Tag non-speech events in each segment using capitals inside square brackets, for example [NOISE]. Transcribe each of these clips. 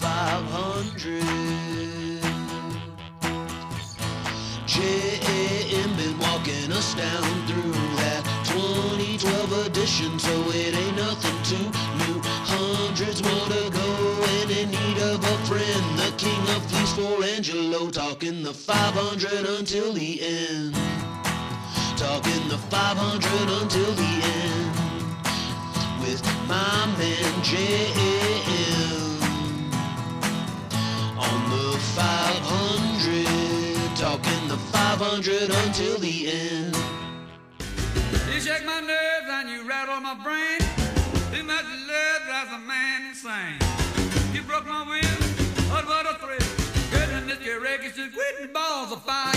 The 500. JM been walking us down through that 2012 edition, so it ain't nothing too new. Hundreds more to go, and in need of a friend. The king of fleece for Angelo, talking the 500 until the end. Talking the 500 until the end with my man JM on the 500, talking the 500 until the end. You shake my nerves and you rattle my brain. Too much love drives a man insane. You broke my will, but what a thrill. Goodness, your records just quitting balls of fire.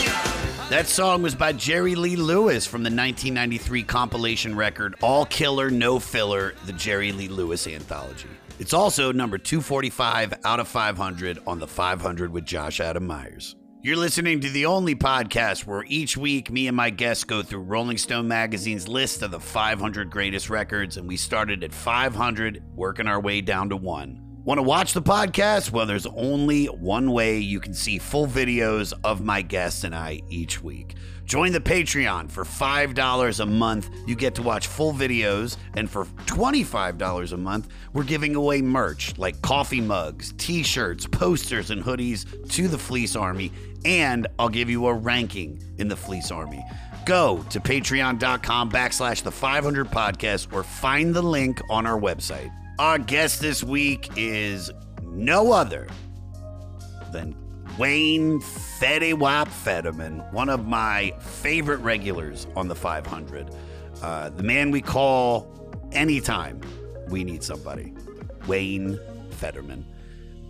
That song was by Jerry Lee Lewis from the 1993 compilation record All Killer, No Filler, the Jerry Lee Lewis Anthology. It's also number 245 out of 500 on the 500 with Josh Adam Meyers. You're listening to the only podcast where each week me and my guests go through Rolling Stone magazine's list of the 500 greatest records, and we started at 500, working our way down to one. Want to watch the podcast? Well, there's only one way you can see full videos of my guests and I each week. Join the Patreon for $5 a month. You get to watch full videos, and for $25 a month, we're giving away merch like coffee mugs, t shirts, posters, and hoodies to the Fleece Army, and I'll give you a ranking in the Fleece Army. Go to patreon.com backslash the 500 podcast or find the link on our website. Our guest this week is no other than Wayne Fetty Wap Federman, one of my favorite regulars on the 500. Uh, the man we call anytime we need somebody, Wayne Federman.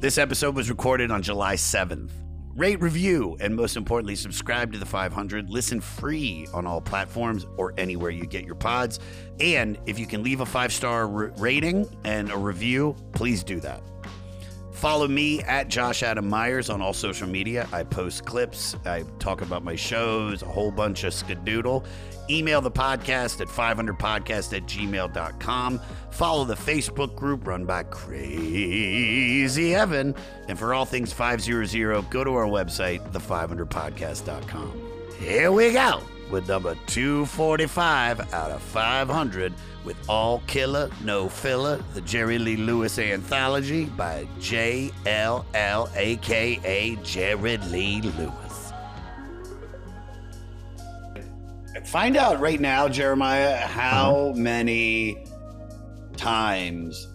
This episode was recorded on July 7th. Rate, review, and most importantly, subscribe to the 500. Listen free on all platforms or anywhere you get your pods. And if you can leave a five star r- rating and a review, please do that. Follow me at Josh Adam Meyers on all social media. I post clips, I talk about my shows, a whole bunch of skadoodle. Email the podcast at 500podcast at gmail.com. Follow the Facebook group run by Crazy Evan. And for all things 500, go to our website, the500podcast.com. Here we go with number 245 out of 500 with All Killer, No Filler, the Jerry Lee Lewis Anthology by JLL, aka Jared Lee Lewis. Find out right now, Jeremiah, how uh-huh. many times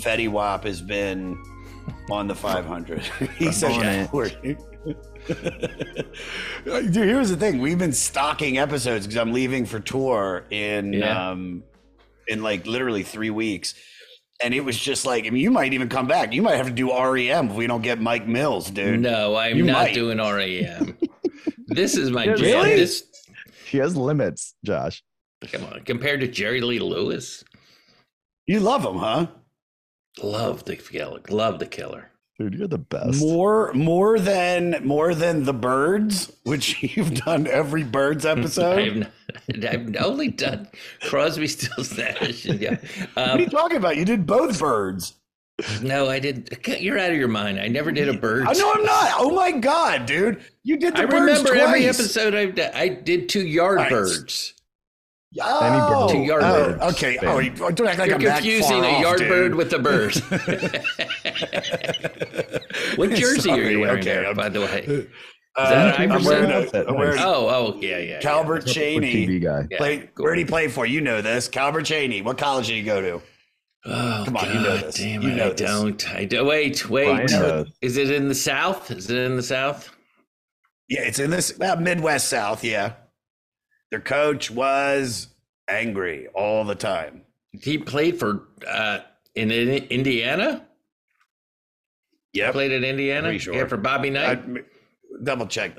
Fetty Wap has been on the 500. [LAUGHS] he said on word. [LAUGHS] Dude, here's the thing. We've been stocking episodes because I'm leaving for tour in Yeah. um in like literally three weeks. And it was just like, I mean, you might even come back. You might have to do REM if we don't get Mike Mills, dude. No, I'm You not might. doing REM. [LAUGHS] this is my Really? jam. This She has limits, Josh. come on, compared to Jerry Lee Lewis, You love him, huh? love the killer, love the killer. Dude, you're the best. More more than more than the Byrds, which [LAUGHS] you've done every Byrds [LAUGHS] episode. I've, I've only done Crosby, Stills, Nash. and Yeah. what are Um, you talking about? You did both birds. no, I didn't. You're out of your mind. I never did a bird. I know I'm not. Oh my god, dude! You did the I birds remember every episode I've done. I did two yard Nice. birds. Oh, bird. Two yard oh, bird. Okay. Oh, don't act like You're I'm that confusing far a off, yard dude. bird with a bird. [LAUGHS] what jersey are you wearing okay, there, by the way? [LAUGHS] Uh, that I'm wearing Outfit, a, I'm wearing. Oh, oh, yeah, yeah. Calbert With Cheaney. TV guy. yeah. Play, cool. Where did he play for? You know this. Calbert Cheaney. What college did he go to? Oh, Come on, God, you know this. Damn You know I this. don't. I don't. Wait, wait. Is it in the South? Is it in the South? Yeah, it's in this well, Midwest South. Yeah, their coach was angry all the time. He played for uh, in, in Indiana. Yeah, Played at Indiana. Pretty sure. Yeah, for Bobby Knight. I, Knight. double check.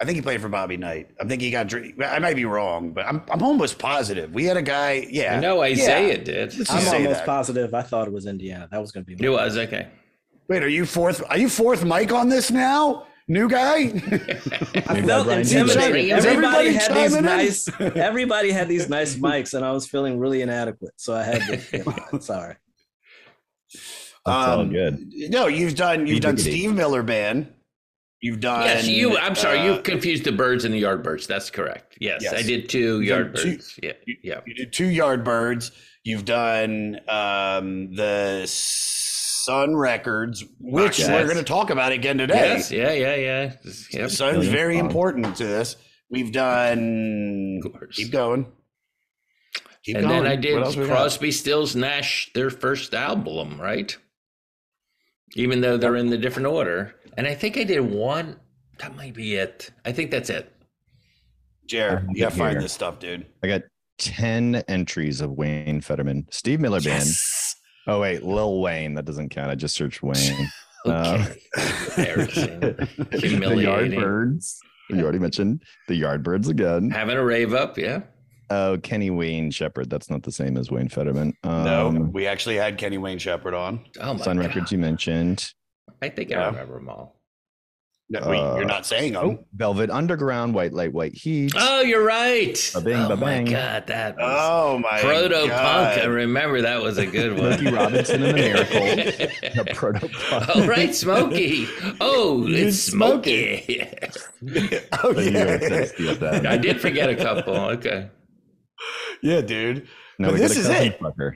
I think he played for Bobby Knight. I think he got. dr- I might be wrong, but I'm I'm almost positive. We had a guy. Yeah, I know Isaiah Yeah. did. Let's I'm almost that. positive. I thought it was Indiana. That was going to be. It was okay. Wait, are you fourth? Are you fourth Mike, on this now? New guy? [LAUGHS] I felt Brian, is intimidated. everybody Everybody had these in? nice. [LAUGHS] Everybody had these nice mics, and I was feeling really inadequate. So I had to. You know, sorry. That's all Um, good. No, you've done you've done Steve Miller Band. You've done. Yes, you. I'm sorry, uh, you confused the Byrds and the Yardbirds. That's correct. Yes, Yes. I did two You've two- Yardbirds. Yeah, you- yeah. You did two Yardbirds. You've done um, the Sun Records, which Yes. we're going to talk about again today. Yes, yeah, yeah, yeah. Just- The Yep. Sun's Million very songs. important to this. We've done. Of course. Keep going. Keep and going. then I did What else we got? Crosby, Stills, Nash, their first album, right? Even though they're in the different order, and I think I did one. That might be it. I think that's it. Jared, you got to find this stuff, dude. I got 10 entries of Wayne Federman. Steve Miller Band. Yes. Oh, wait. Lil Wayne. That doesn't count. I just searched Wayne. Um, [LAUGHS] Okay. Embarrassing. [LAUGHS] [LAUGHS] the Humiliating. Yardbirds. You already mentioned the Yardbirds again. Having a rave up, yeah. Oh, Kenny Wayne Shepherd. That's not the same as Wayne Federman. No, Um, we actually had Kenny Wayne Shepherd on. Oh my Sun God. Records you mentioned. I think Yeah. I remember them all. No, wait, Uh, you're not saying. Oh, Velvet Underground, White Light, White Heat. Oh, you're right. Ba-bing, oh ba-bang. my God, that was Oh, my proto punk. I remember that was a good one. Smokey Robinson and the Miracles. [LAUGHS] The proto oh right, Smokey. Oh, it's Smokey. oh, [LAUGHS] The New York yeah. I did forget a couple. Okay. yeah, dude. No, But this got a is it. fucker.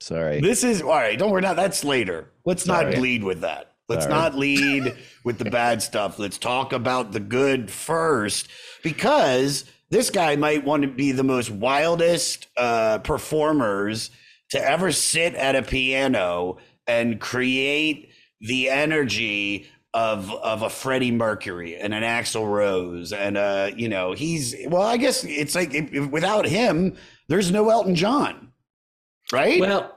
Sorry. This is all right. Don't worry. Now that's later. Let's not Sorry. lead with that. Let's Sorry. not lead with the bad [LAUGHS] stuff. Let's talk about the good first, because this guy might want to be the most wildest uh, performers to ever sit at a piano and create the energy of of a Freddie Mercury and an Axl Rose and uh you know he's well I guess it's like if- without him there's no Elton John right Well,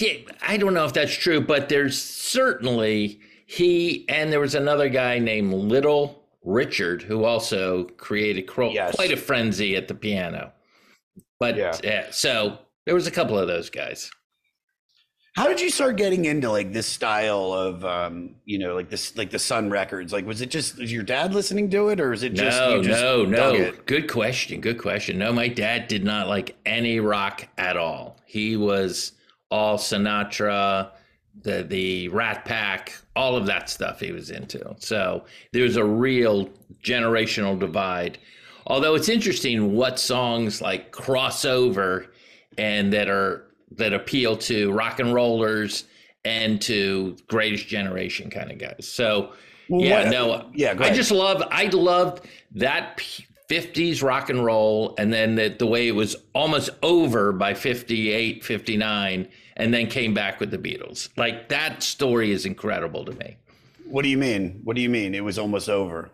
yeah, I don't know if that's true, but there's certainly he and there was another guy named Little Richard who also created cro- Yes. quite a frenzy at the piano. But Yeah. yeah, so there was a couple of those guys. How did you start getting into like this style of um, you know, like this like the Sun Records? Like was it just was your dad listening to it or is it just no, you just no, no. Good question. Good question. No, my dad did not like any rock at all. He was all Sinatra, the the Rat Pack, all of that stuff he was into. So there's a real generational divide. Although it's interesting what songs like cross over and that are that appeal to rock and rollers and to greatest generation kind of guys. So Well, yeah, what- no, yeah, I just love, I loved that p- 50s rock and roll, and then the, the way it was almost over by 58, 59, and then came back with the Beatles. Like that story is incredible to me. What do you mean? What do you mean? It was almost over.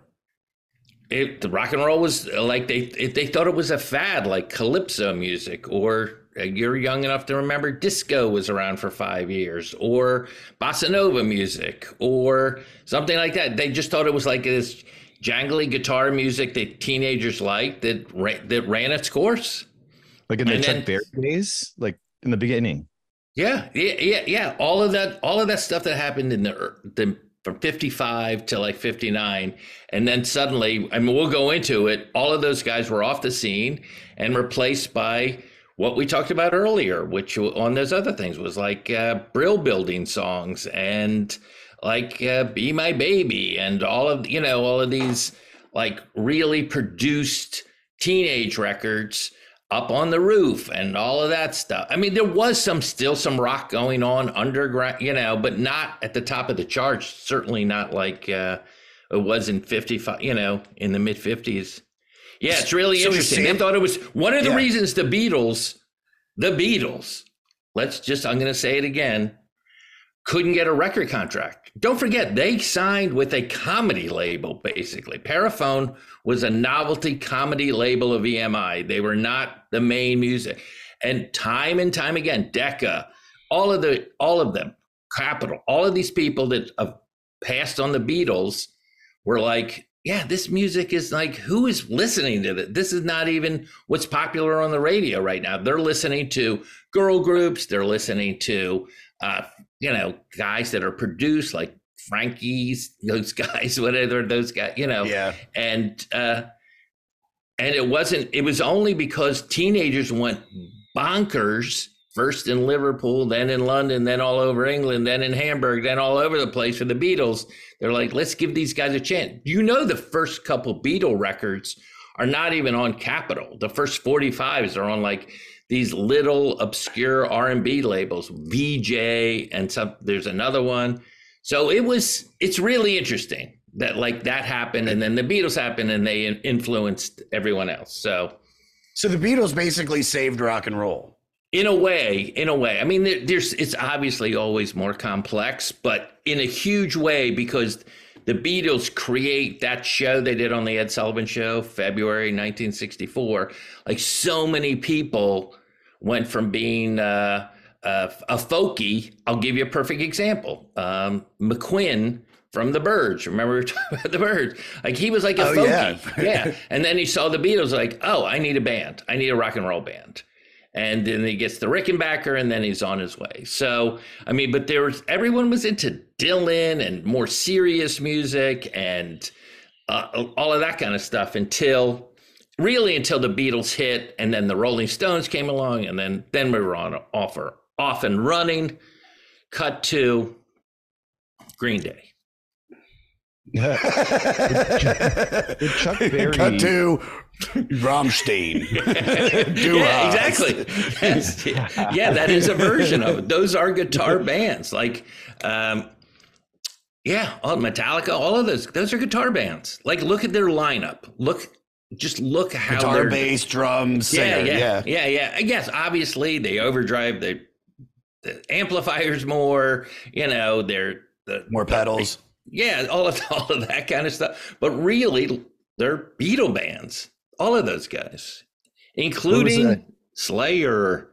It, the rock and roll was like they it, they thought it was a fad, like calypso music, or uh, you're young enough to remember disco was around for five years, or bossa nova music, or something like that. They just thought it was like this jangly guitar music that teenagers liked that ra- that ran its course. Like in the And Chuck Berry days, like in the beginning. Yeah, yeah, yeah, yeah. All of that, all of that stuff that happened in the, the from fifty five to like fifty nine, and then suddenly, I mean, we'll go into it. All of those guys were off the scene and replaced by what we talked about earlier, which on those other things was like uh, brill building songs and like uh, "Be My Baby" and all of you know all of these like really produced teenage records up on the roof and all of that stuff. I mean, there was some still some rock going on underground, you know, but not at the top of the charts. Certainly not like uh, it was in fifty five, you know, in the mid fifties. Yeah, it's really So interesting. They thought it was one of the Yeah. reasons the Beatles, the Beatles, let's just, I'm going to say it again, couldn't get a record contract. Don't forget, they signed with a comedy label, basically. Parlophone was a novelty comedy label of EMI. They were not the main music. And time and time again, Decca, all of the all of them, Capitol, all of these people that have passed on the Beatles were like, yeah, this music is like, who is listening to this? This is not even what's popular on the radio right now. They're listening to girl groups. They're listening to, uh, you know, guys that are produced like Frankie's, those [LAUGHS] guys, whatever those guys, you know. Yeah. And uh, and it wasn't. It was only because teenagers went bonkers first in Liverpool, then in London, then all over England, then in Hamburg, then all over the place for the Beatles. They're like, let's give these guys a chance. You know, the first couple Beatle records are not even on Capitol. The first 45s are on like these little obscure R&B labels, Vee-Jay and some there's another one. So it was it's really interesting that like that happened and then the Beatles happened and they influenced everyone else. So So the Beatles basically saved rock and roll. in a way, in a way. I mean, there, there's it's obviously always more complex, but in a huge way because the Beatles create that show they did on the Ed Sullivan Show, February 1964. Like so many people went from being uh, uh, a folkie. I'll give you a perfect example. Um, McGuinn from the Byrds. Remember we were [LAUGHS] talking about the Byrds? Like he was like a Oh, folkie. yeah. [LAUGHS] yeah. And then he saw the Beatles like, oh, I need a band. I need a rock and roll band. And then he gets the Rickenbacker and then he's on his way. So, I mean, but there was, everyone was into Dylan and more serious music and uh, all of that kind of stuff until really until the Beatles hit and then the Rolling Stones came along and then, then we were on offer, off and running. Cut to Green Day. Did [LAUGHS] Chuck Berry Cut to Rammstein. [LAUGHS] Yeah, exactly. Yes. Yeah. yeah, that is a version of it. Those are guitar bands. Like, um, yeah, all Metallica, all of those. Those are guitar bands. Like, look at their lineup. Look, just look how Guitar, they're bass, drums, yeah, singer. yeah, Yeah, yeah, yeah, Yes, obviously they overdrive the, the amplifiers more. You know, they're the More pedals. yeah, all of [LAUGHS] all of that kind of stuff. But really, they're Beatle bands. All of those guys, including? Slayer.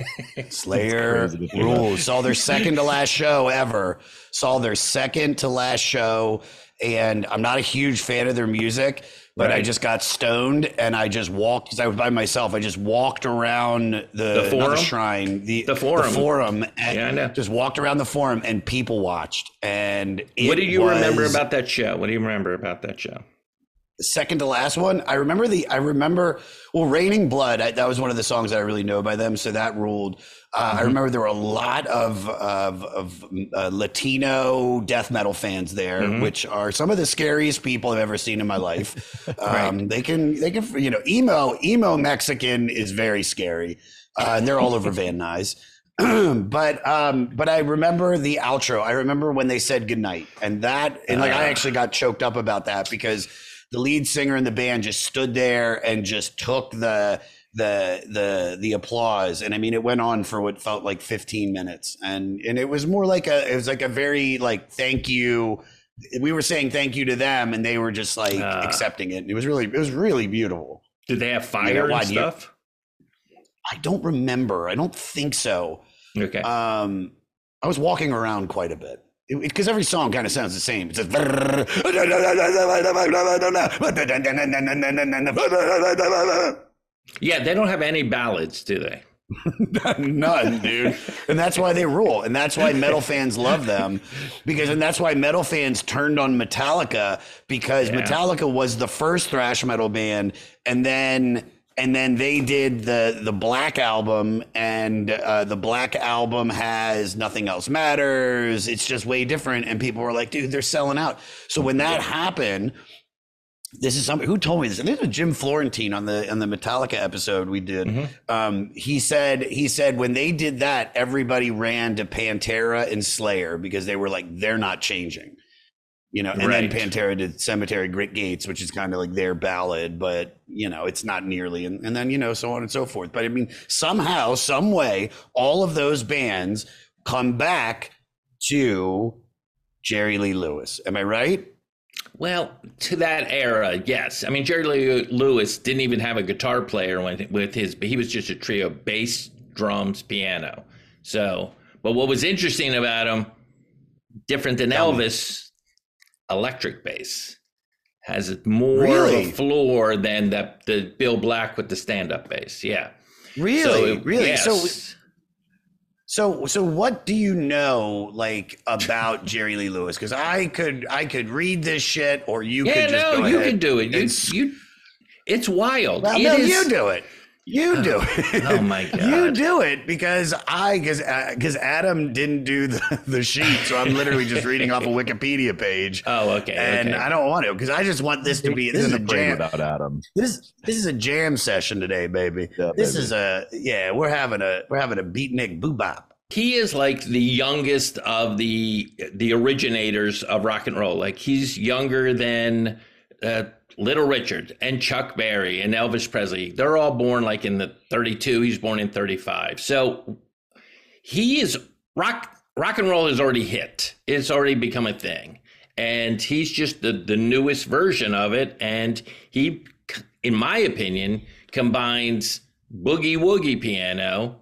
[LAUGHS] Slayer rules. Saw their second to last show ever. Saw their second to last show. And I'm not a huge fan of their music, but I just got stoned and I just walked because I was by myself. I just walked around the, The not the forum? shrine, the, The forum. forum and Yeah, I know. just walked around the forum and people watched. And it what do you remember about that show? What do you remember about that show? The second to last one i remember the i remember well raining blood I, that was one of the songs that i really know by them so that ruled uh, Mm-hmm. i remember there were a lot of of, of uh, latino death metal fans there Mm-hmm. which are some of the scariest people i've ever seen in my life [LAUGHS] um, they can they can you know emo emo mexican is very scary uh, and they're all over van nuys [CLEARS THROAT] but um but i remember the outro i remember when they said goodnight and that and like i Ah. actually got choked up about that because the lead singer in the band just stood there and just took the the the the applause. And i mean it went on for what felt like 15 minutes. And and it was more like a it was like a very like thank you. We were saying thank you to them and they were just like Ah. accepting it. It was really it was really beautiful. Did they have fire and why do you- stuff? i don't remember. I don't think so. Okay. um i was walking around quite a bit because every song kind of sounds the same. It says, [LAUGHS] yeah, they don't have any ballads, do they? [LAUGHS] None, dude. And that's why they rule. And that's why metal fans love them. Because and that's why metal fans turned on Metallica because Yeah. Metallica was the first thrash metal band and then and then they did the the Black album and uh, the Black album has Nothing Else Matters. It's just way different and people were like, dude, they're selling out. So when that happened, this is somebody who told me this. This was Jim Florentine on the on the Metallica episode we did. Um, he said he said when they did that, everybody ran to Pantera and Slayer because they were like they're not changing. You know, and Right. then Pantera did Cemetery Great Gates, which is kind of like their ballad, but you know, it's not nearly and, and then, you know, so on and so forth. But I mean, somehow, some way, all of those bands come back to Jerry Lee Lewis. Am I right? Well, to that era, yes. I mean, Jerry Lee Lewis didn't even have a guitar player when, with his, he was just a trio bass, drums, piano. So, but what was interesting about him, different than me. Elvis, electric bass has it more of a floor than the, the Bill Black with the stand up bass. Yeah. Really? So, really? So yes. So so what do you know like about Jerry Lee Lewis? Because I could I could read this shit, or you yeah, could just no, go you can do it. You, you, it's wild. well, It no, is- you do it. You do it. oh my [LAUGHS] god. You do it because I because because Adam didn't do the, [LAUGHS] the sheet, so I'm literally just [LAUGHS] reading off a Wikipedia page. Oh, okay. And okay. I don't want to because I just want this to be this is a Isn't a jam. without Adam. This this is a jam session today, baby. Yeah, this baby. is a yeah. We're having a we're having a beatnik boobop. he is like the youngest of the the originators of rock and roll. Like he's younger than uh, Little Richard and Chuck Berry and Elvis Presley. They're all born like in the 32. He's born in 35. So he is rock rock and roll is already hit. It's already become a thing. And he's just the, the newest version of it. And he, in my opinion, combines boogie woogie piano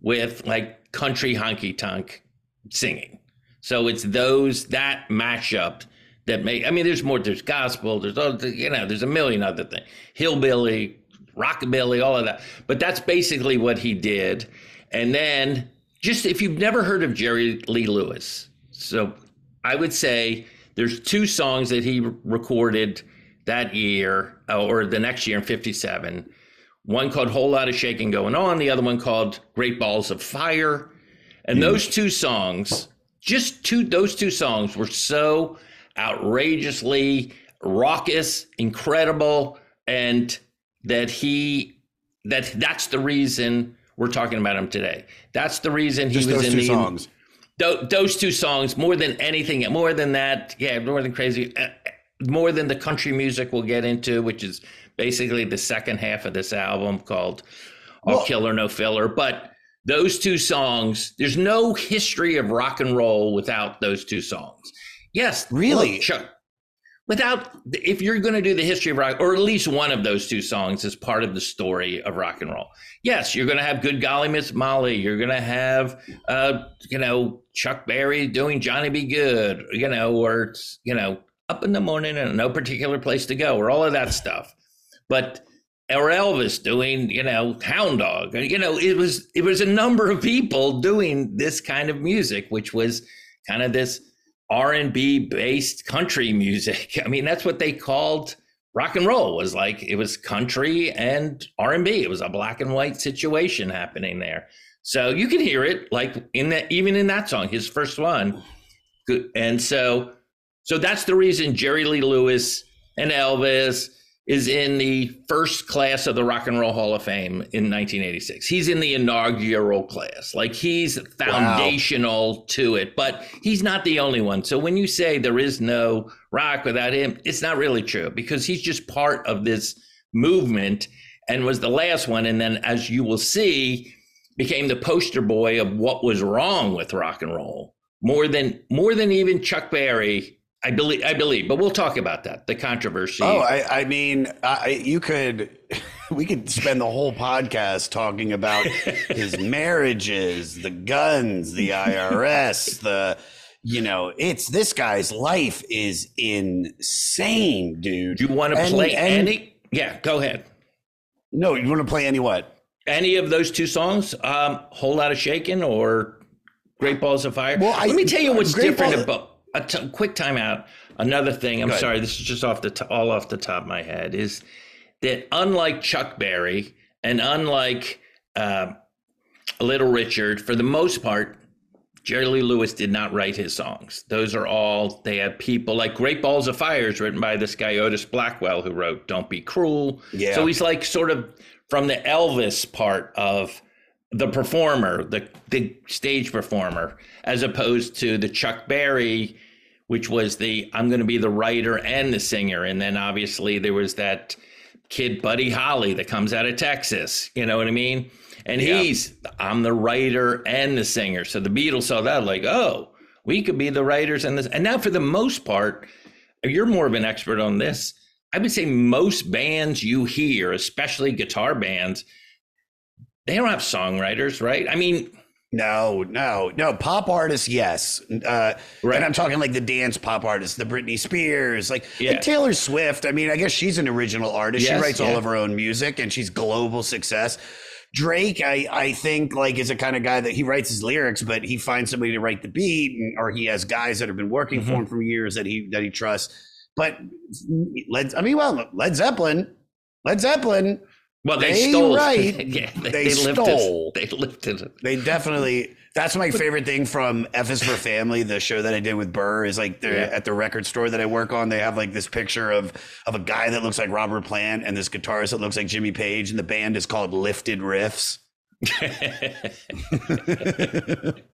with like country honky tonk singing. So it's those that mashup that make. I mean, there's more. There's gospel. There's all. You know, there's a million other things. Hillbilly, rockabilly, all of that. But that's basically what he did. And then, just if you've never heard of Jerry Lee Lewis, so I would say there's two songs that he recorded that year uh, or the next year in '57 one called Whole Lot of Shaking Going On, the other one called Great Balls of Fire. And those two songs, just two, those two songs were so outrageously raucous, incredible, and that he, that that's the reason we're talking about him today. That's the reason he Just was those in two the songs. Tho- those two songs more than anything more than that yeah more than crazy uh, more than the country music we'll get into which is basically the second half of this album called all Well- killer no filler but those two songs there's no history of rock and roll without those two songs yes. Really? look, Chuck, without if you're going to do the history of rock or at least one of those two songs as part of the story of rock and roll. Yes you're going to have good golly miss molly. You're going to have uh you know chuck berry doing johnny be good you know or you know up in the morning and no particular place to go or all of that stuff. But or elvis doing you know hound dog. You know it was it was a number of people doing this kind of music which was kind of this r&b based country music. [LAUGHS] I mean that's what they called rock and roll was like it was country and r&b it was a black and white situation happening there. So you can hear it like in that even in that song his first one. And so so that's the reason jerry lee lewis and elvis is in the first class of the Rock and Roll Hall of Fame in 1986. He's in the inaugural class. Like he's foundational to it, but he's not the only one. So when you say there is no rock without him, it's not really true because he's just part of this movement and was the last one. And then, as you will see, became the poster boy of what was wrong with rock and roll more than more than even Chuck Berry. I believe, I believe, but we'll talk about that. The controversy. Oh, I, I mean, I, you could, [LAUGHS] we could spend the whole podcast talking about his [LAUGHS] marriages, the guns, the IRS, the, you know, it's this guy's life is insane, dude. Do you want to play and- any? Yeah, go ahead. No, you want to play any what? Any of those two songs? Um, Whole Lot of Shaking or Great Balls of Fire? Well, I- Let me tell you what's Great different Ball- about a t- quick timeout. Another thing, I'm sorry, this is just off the t- all off the top of my head, is that unlike Chuck Berry and unlike uh, Little Richard, for the most part, Jerry Lee Lewis did not write his songs. Those are all they had people like Great Balls of Fire is written by this guy Otis Blackwell who wrote Don't Be Cruel. Yeah. So he's like sort of from the Elvis part of the performer, the the stage performer, as opposed to the Chuck Berry, which was the I'm going to be the writer and the singer, and then obviously there was that kid Buddy Holly that comes out of Texas. You know what I mean? And Yeah. he's I'm the writer and the singer. So the Beatles saw that like, oh, we could be the writers and this. And now for the most part, you're more of an expert on this. I would say most bands you hear, especially guitar bands, they don't have songwriters, right? I mean, No, no, no. Pop artists, yes. Uh, Right. And I'm talking like the dance pop artists, the Britney Spears, like, Yeah. like Taylor Swift. I mean, I guess she's an original artist. Yes, she writes all of her own music and she's global success. Drake, I, I think like is a kind of guy that he writes his lyrics, but he finds somebody to write the beat, and, or he has guys that have been working Mm-hmm. for him for years that he that he trusts. But Led, I mean, well, Led Zeppelin, Led Zeppelin, well, they, They stole. [LAUGHS] write- yeah, they, they they stole. lifted. They lifted it. They definitely. That's my favorite thing from F is for Family, the show that I did with Burr. Is like they're Yeah. at the record store that I work on. They have like this picture of of a guy that looks like Robert Plant and this guitarist that looks like Jimmy Page, and the band is called Lifted Riffs. [LAUGHS] [LAUGHS]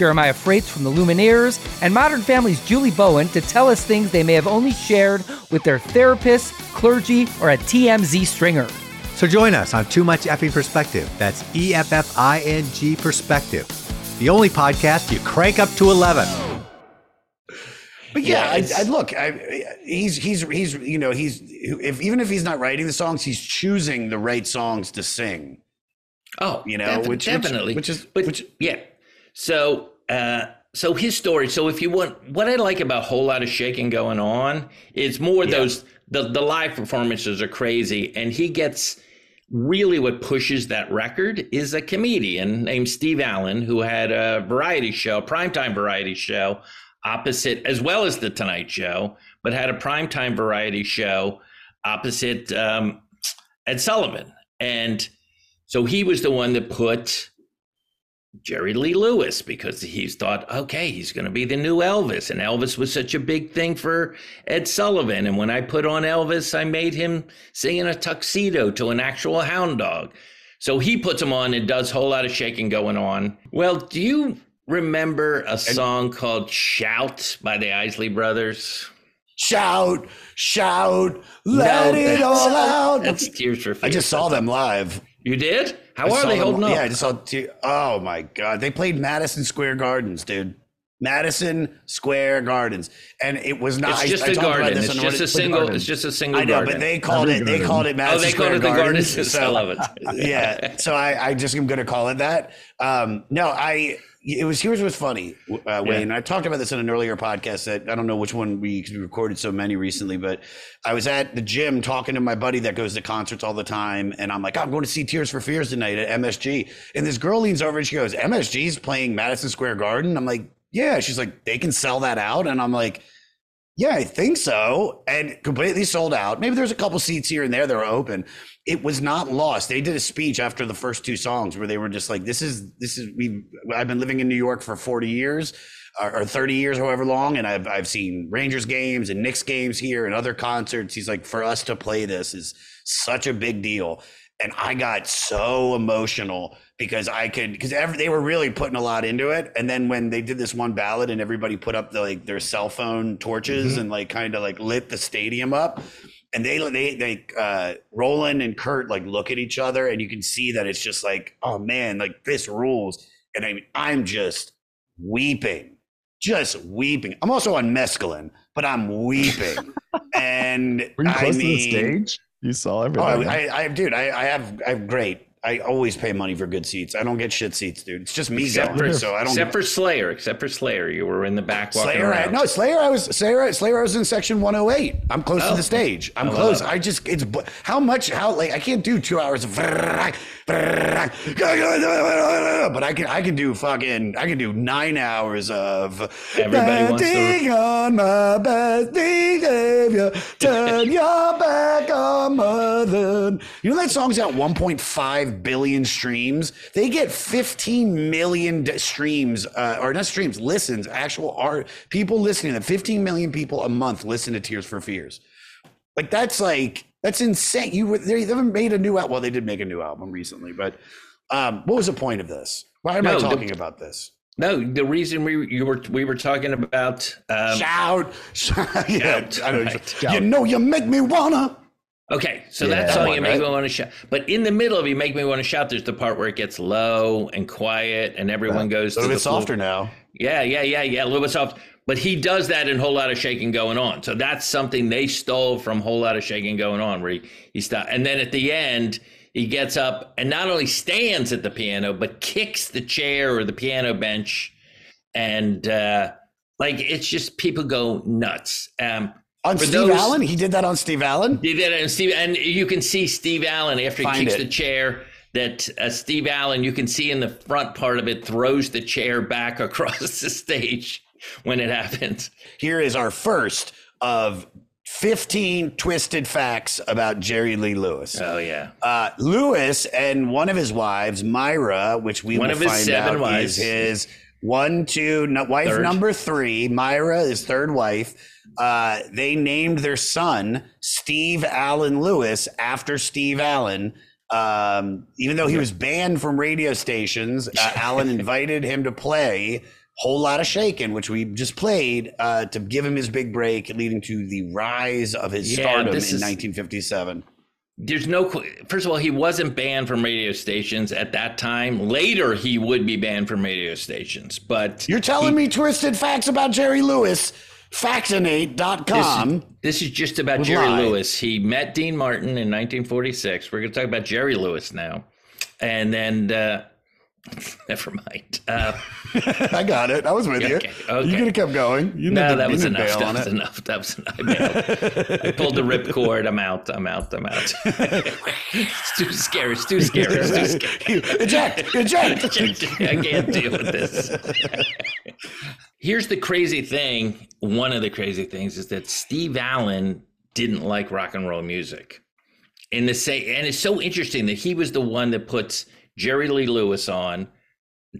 Jeremiah Fraites from the Lumineers, and Modern Family's Julie Bowen to tell us things they may have only shared with their therapist, clergy, or a TMZ stringer. So join us on Too Much Effing Perspective. That's E F F I N G Perspective. The only podcast you crank up to 11. But yeah, Yeah, I, I look. I, he's he's he's you know he's if even if he's not writing the songs, he's choosing the right songs to sing. Oh, You know, defi- which- which- definitely, which is- but which- yeah. So, uh, so his story. So, if you want, what I like about a whole lot of shaking going on is more those the the live performances are crazy, and he gets really what pushes that record is a comedian named Steve Allen who had a variety show, a primetime variety show opposite, as well as the Tonight Show, but had a primetime variety show opposite um, Ed Sullivan. And so he was the one that put Jerry Lee Lewis because he's thought, okay, he's going to be the new Elvis. And Elvis was such a big thing for Ed Sullivan. And when I put on Elvis, I made him sing in a tuxedo to an actual hound dog. So he puts him on and does a whole lot of shaking going on. Well, do you remember a song called Shout by the Isley Brothers? Shout, shout, let No, it all [LAUGHS] out. That's Tears for Fears. I just saw them live. You did? How I are they them- holding up? Yeah, I just saw. T- oh my god, they played Madison Square Gardens, dude. Madison Square Gardens, and it was not. It's I- just I a talked about garden. It's just Nordic- a single. It's just a single I know, garden. but they called it. They called it Oh, Madison they Square called it the Gardens. gardens. [LAUGHS] so- I love it. yeah. So I, I just am going to call it that. Um, no, I. It was here's what's funny, uh, Wayne. I talked about this in an earlier podcast that I don't know which one we 'cause we recorded so many recently, but I was at the gym talking to my buddy that goes to concerts all the time, and I'm like, I'm going to see Tears for Fears tonight at MSG, and this girl leans over and she goes, MSG's playing Madison Square Garden. I'm like, yeah. She's like, they can sell that out, and I'm like. Yeah, I think so. And completely sold out. Maybe there's a couple seats here and there that are open. It was not lost. They did a speech after the first two songs where they were just like, "This is this is we. I've been living in New York for 40 years, or, or 30 years, however long, and I've I've seen Rangers games and Knicks games here and other concerts. He's like, for us to play this is such a big deal." And I got so emotional because I could because they were really putting a lot into it. And then when they did this one ballad and everybody put up the like their cell phone torches and like kind of like lit the stadium up, and they they they uh, Roland and Curt like look at each other and you can see that it's just like oh man like this rules. And I mean I'm just weeping just weeping. I'm also on mescaline, but I'm weeping. [LAUGHS] and Were you I close to the stage? You saw everything. Oh, everything. I, I, dude, I, I have, I have great. I always pay money for good seats. I don't get shit seats, dude. It's just me Except going, for, so I don't. except for Slayer. Except for Slayer, you were in the back walking Slayer, I, no Slayer. I was Slayer. Slayer. I was in section 108. I'm close to Oh. the stage. I'm Oh, close. I just it's how much how like I can't do two hours of but I can I can do fucking I can do nine hours of Everybody wants to- on my best behavior. Turn your back on mother. You know that song's got 1.5 billion streams. They get 15 million streams, uh, or not streams, listens. Actual art people listening. to 15 million people a month listen to Tears for Fears. Like that's like that's insane. You were they haven't made a new album. Well, they did make a new album recently, but um, what was the point of this? Why am I No, the- talking about this? No, the reason we you were we were talking about um, shout, shout, [LAUGHS] yeah, Shout, I know. right. You know, you make me wanna. Okay, so Yeah, that that song one, you make right? me want to shout, but in the middle of you make me want to shout. There's the part where it gets low and quiet, and everyone goes A little to bit the floor. softer now. Yeah, yeah, yeah, yeah, a little bit soft. But he does that in Whole Lot of Shaking Going On. So that's something they stole from Whole Lot of Shaking Going On, where he, he stopped. And then at the end, he gets up and not only stands at the piano, but kicks the chair or the piano bench. And uh, like, it's just people go nuts. Um, On for Steve those- Allen, he did that on Steve Allen. he did it, and Steve, and you can see Steve Allen after he kicks it. the chair. That uh, Steve Allen, you can see in the front part of it, throws the chair back [LAUGHS] across the stage when it happens. Here is our first of 15 twisted facts about Jerry Lee Lewis. Oh yeah, Uh, Lewis and one of his wives, Myra, which we One will of his find seven out wives. is his one, two, no, wife Third. number three. Myra is third wife. Uh, they named their son Steve Allen Lewis after Steve Allen. Um, even though he was banned from radio stations, uh, Allen [LAUGHS] invited him to play Whole Lot of Shaken, which we just played, uh, to give him his big break, leading to the rise of his Yeah, stardom in is- 1957. there's no. First of all, he wasn't banned from radio stations at that time. Later, he would be banned from radio stations. But You're telling he- me twisted facts about Jerry Lewis? This Factinate.com. is, this is just about Jerry. Lewis. He met Dean Martin in 1946. We're going to talk about Jerry Lewis now, and then uh, [LAUGHS] never mind. Uh, [LAUGHS] I got it. I was with you. Okay, okay. You could have kept going. You no, that was enough. That was enough. That was enough. I. I pulled the ripcord. I'm out. I'm out. I'm out. [LAUGHS] it's too scary. It's too scary. It's too scary. eject, eject. I can't deal with this. Here's the crazy thing. One of the crazy things is that Steve Allen didn't like rock and roll music. In the say, and it's so interesting that he was the one that puts Jerry Lee Lewis on,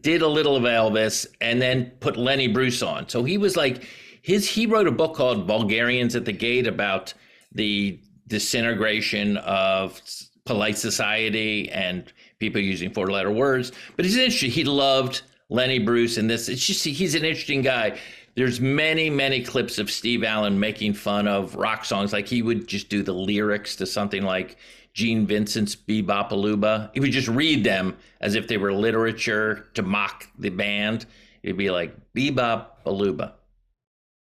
did a little of Elvis, and then put Lenny Bruce on. So he was like his. He wrote a book called Vulgarians at the Gate about the disintegration of polite society and people using four letter words. But he's interesting. He loved Lenny Bruce and this. It's just he's an interesting guy. There's many, many clips of Steve Allen making fun of rock songs. Like he would just do the lyrics to something like Gene Vincent's Be-Bop-A-Lula. He would just read them as if they were literature to mock the band. It'd be like Be-Bop-A-Lula,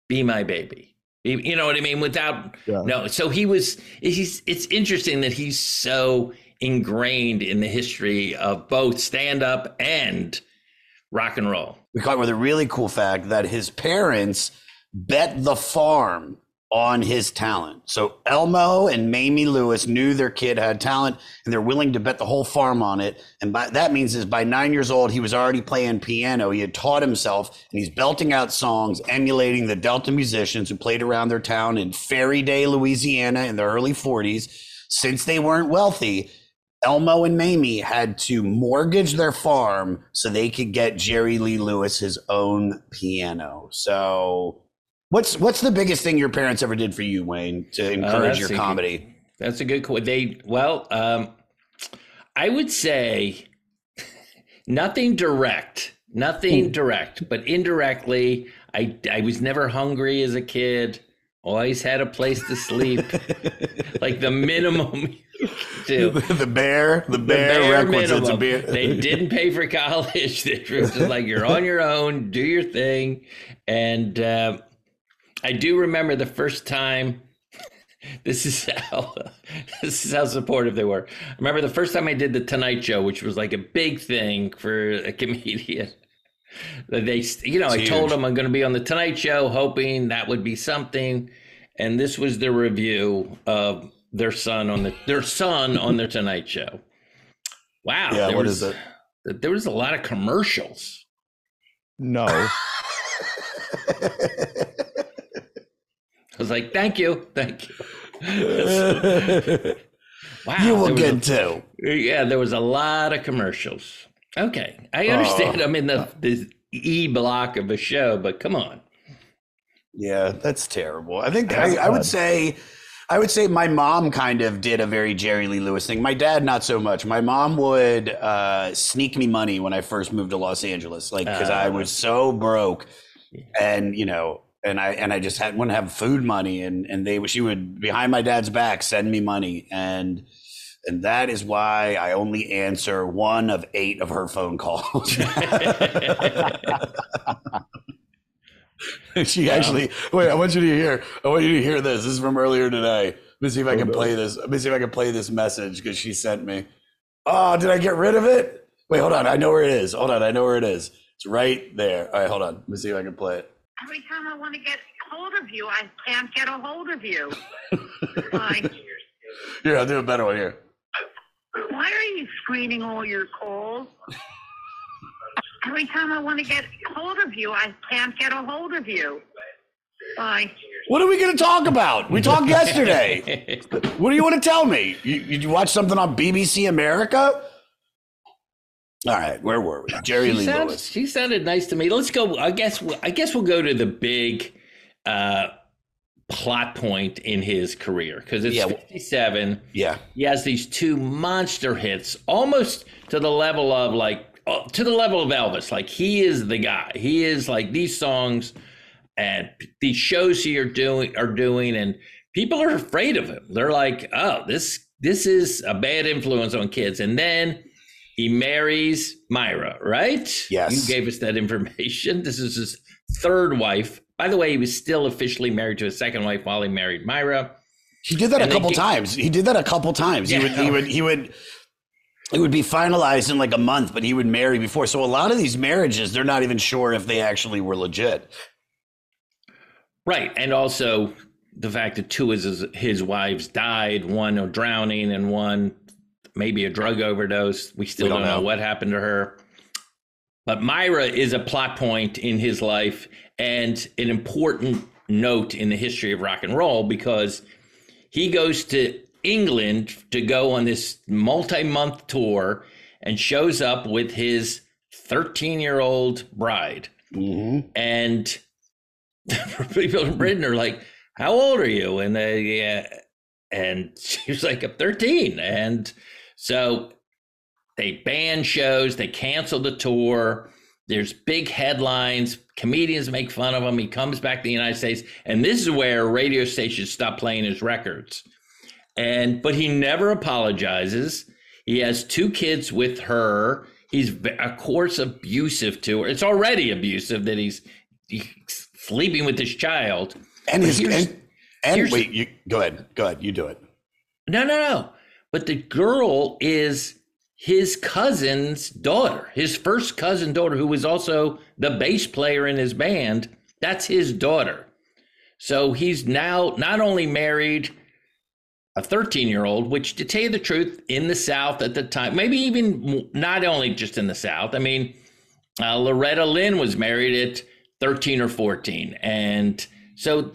Be My Baby. You you know what I mean? Without Yeah. no. So he was. He's. It's interesting that he's so ingrained in the history of both stand up and rock and roll. We caught with a really cool fact that his parents bet the farm on his talent. So Elmo and Mamie Lewis knew their kid had talent and they're willing to bet the whole farm on it. And by, that means is by nine years old, he was already playing piano. He had taught himself and he's belting out songs emulating the Delta musicians who played around their town in Ferriday, Louisiana in the early 40s. Since they weren't wealthy, Elmo and Mamie had to mortgage their farm so they could get Jerry Lee Lewis his own piano. So, what's what's the biggest thing your parents ever did for you, Wayne, to Oh, encourage that's your a good- comedy? That's a good question. They well, um, I would say [LAUGHS] nothing direct, nothing direct, but indirectly. I I was never hungry as a kid. Always had a place to sleep. [LAUGHS] like the minimum too. the bear, the The bear, bare requisites minimum. beer. they didn't pay for college. [LAUGHS] They were just like, you're on your own, do your thing. And uh, I do remember the first time. [LAUGHS] This is how [LAUGHS] this is how supportive they were. I remember the first time I did the Tonight Show, which was like a big thing for a comedian. They, you know, I It's told them I'm going to be on the Tonight Show, hoping that would be something. And this was the review of their son on the their son on their Tonight Show. Wow. Yeah, there what was, is it? There was a lot of commercials. No. [LAUGHS] I was like, thank you, thank you. [LAUGHS] wow. you will get to. a- yeah, there was a lot of commercials. Okay, I Oh. understand. I'm in the, the E block of a show, but come on. Yeah, that's terrible. I think I, I would say, I would say my mom kind of did a very Jerry Lee Lewis thing. My dad, not so much. My mom would uh, sneak me money when I first moved to Los Angeles, like because I Uh. was so broke, and you know, and I and I just had wouldn't have food money, and and they she would behind my dad's back send me money, and and that is why I only answer one of eight of her phone calls. [LAUGHS] [LAUGHS] [LAUGHS] she actually wait. I want you to hear. I want you to hear this. This is from earlier today. Let me see if I oh, can play this. Let me see if I can play this message because she sent me. Oh, did I get rid of it? Wait, hold on. I know where it is. Hold on. I know where it is. It's right there. All right, hold on. Let me see if I can play it. Every time I want to get hold of you, I can't get a hold of you. [LAUGHS] Why? Here, I'll do a better one here. Why are you screening all your calls? Every time I want to get hold of you, I can't get a hold of you. Why? What are we going to talk about? We talked [LAUGHS] yesterday. what do you want to tell me? You, you watch something on BBC America? All right, where were we? Jerry she Lee sounds- Lewis. She sounded nice to me. Let's go. I guess. I guess we'll go to the big uh, plot point in his career because it's Yeah. 57. Yeah. He has these two monster hits, almost to the level of like Uh, to the level of Elvis. Like he is the guy. He is like these songs and these shows he are doing are doing, and people are afraid of him. They're like, oh, this this is a bad influence on kids. And then he marries Myra, right? Yes. You gave us that information. [LAUGHS] This is his third wife. By the way, he was still officially married to his second wife while he married Myra. He did that And a couple get- times. He did that a couple times. He would he would he would it would be finalized in like a month, but he would marry before. So a lot of these marriages, they're not even sure if they actually were legit. Right. And also the fact that two of his, his wives died, one of drowning and one maybe a drug overdose. We still We don't don't, know. know. what happened to her. But Myra is a plot point in his life and an important note in the history of rock and roll because he goes to England to go on this multi month tour and shows up with his 13 year old bride. Mm-hmm. And [LAUGHS] people in Britain are like, "How old are you?" And they, yeah, and she was like, "I'm 13." And so they ban shows, they cancel the tour. There's big headlines. Comedians make fun of him. He comes back to the United States, and this is where radio stations stop playing his records. And but he never apologizes. He has two kids with her. He's of course abusive to her. It's already abusive that he's, he's sleeping with his child. And But his here's- and, and here's- wait, you go ahead. Go ahead. You do it. No, no, no. But the girl is his cousin's daughter, his first cousin daughter, who was also the bass player in his band. That's his daughter. So he's now not only married a 13 year old, which to tell you the truth, in the South at the time, maybe even not only just in the South. I mean, uh, Loretta Lynn was married at 13 or 14. And so,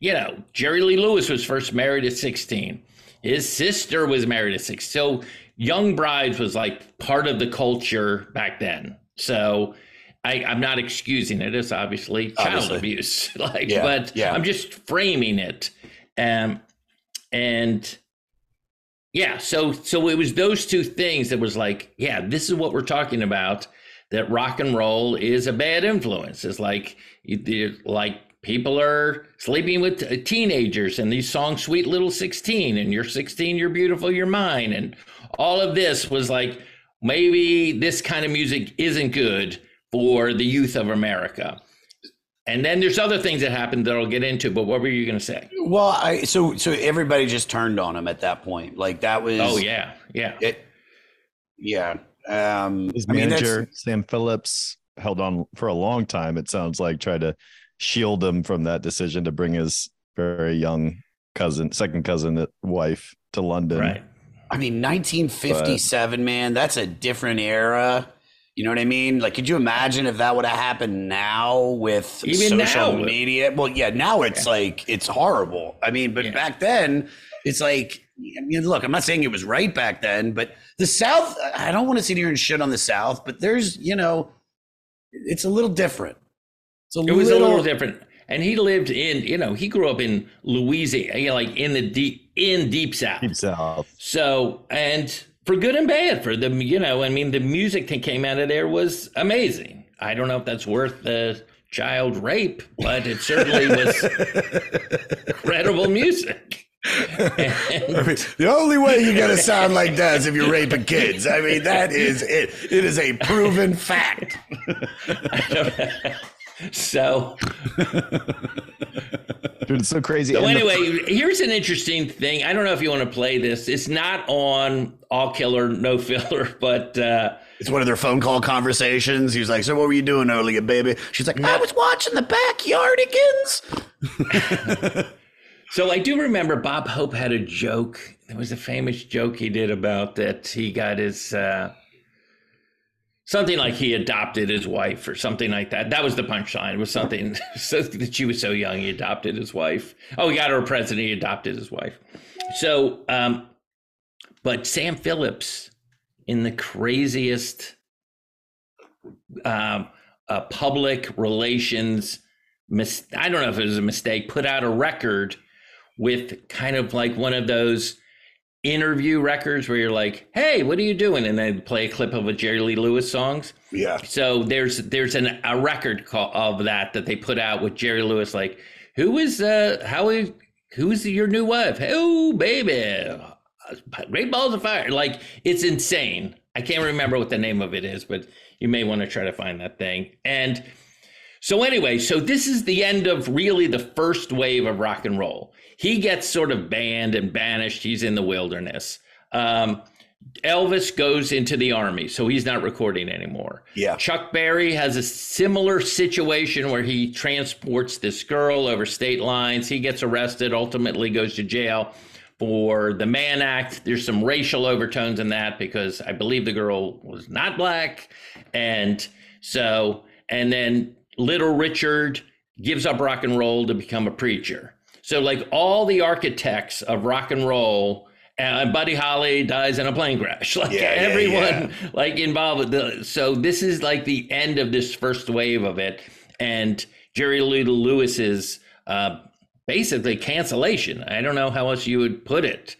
you know, Jerry Lee Lewis was first married at 16. His sister was married at six. So young brides was like part of the culture back then. So I, I'm not excusing it. It's obviously child Obviously. abuse. [LAUGHS] like, Yeah, but yeah. I'm just framing it. Um, and yeah, so so it was those two things that was like, yeah, this is what we're talking about. That rock and roll is a bad influence. It's like like people are sleeping with teenagers and these songs sweet little 16 and you're 16 you're beautiful you're mine and all of this was like maybe this kind of music isn't good for the youth of america and then there's other things that happened that i'll get into but what were you going to say Well, I so so everybody just turned on him at that point. Like that was. oh yeah yeah It, yeah. Um, His I mean, manager, Sam Phillips, held on for a long time, it sounds like, tried to shield him from that decision to bring his very young cousin, second cousin uh, wife to London. right I mean, 1957, man, that's a different era. You know what I mean? Like, could you imagine if that would have happened now with Even social now. Uh, media? Well, yeah, now it's like, it's horrible. I mean, but Yeah. back then, it's like, I mean, look, I'm not saying it was right back then, but the South, I don't want to sit here and shit on the South, but there's, you know, it's a little different. It's a it was a little different and he lived in you know he grew up in louisiana you know, like in the deep in deep south Deep South. So, and for good and bad, for them, you know, I mean, the music that came out of there was amazing. I don't know if that's worth the child rape, but it certainly was [LAUGHS] incredible music. And- The only way you're gonna sound like that is if you're raping kids. I mean, that is it. It is a proven fact. [LAUGHS] so, Dude, it's so crazy. so And the- anyway, here's an interesting thing. I don't know if you want to play this. It's not on All Killer, No Filler, [LAUGHS] but uh, It's one of their phone call conversations. He was like, "So what were you doing earlier, baby?" She's like, "I was watching the backyardigans." [LAUGHS] So I do remember Bob Hope had a joke. There was a famous joke he did about that he got his uh, something like he adopted his wife or something like that. That was the punchline. It was something [LAUGHS] that she was so young he adopted his wife. Oh, he got her a present. He adopted his wife. So, um, but Sam Phillips in the craziest um, uh, public relations. Mis- I don't know if it was a mistake. Put out a record with kind of like one of those interview records where you're like, "Hey, what are you doing?" and then play a clip of a Jerry Lee Lewis songs. Yeah. So there's there's an a record call of that that they put out with Jerry Lewis. Like, who is uh how is who's your new wife? Oh, baby, Great Balls of Fire. Like, it's insane. I can't remember what the name of it is, but you may want to try to find that thing. And so anyway, so this is the end of really the first wave of rock and roll. He gets sort of banned and banished. He's in the wilderness. Um, Elvis goes into the army, so he's not recording anymore. Yeah. Chuck Berry has a similar situation where he transports this girl over state lines. He gets arrested, ultimately goes to jail for the Mann Act. There's some racial overtones in that because I believe the girl was not black. And so, and then Little Richard gives up rock and roll to become a preacher. So, like all the architects of rock and roll, and Buddy Holly dies in a plane crash. [LAUGHS] Like Yeah, yeah, everyone, yeah. [LAUGHS] like involved. With the, so this is like the end of this first wave of it, and Jerry Lee Lewis's uh, basically cancellation. I don't know how else you would put it.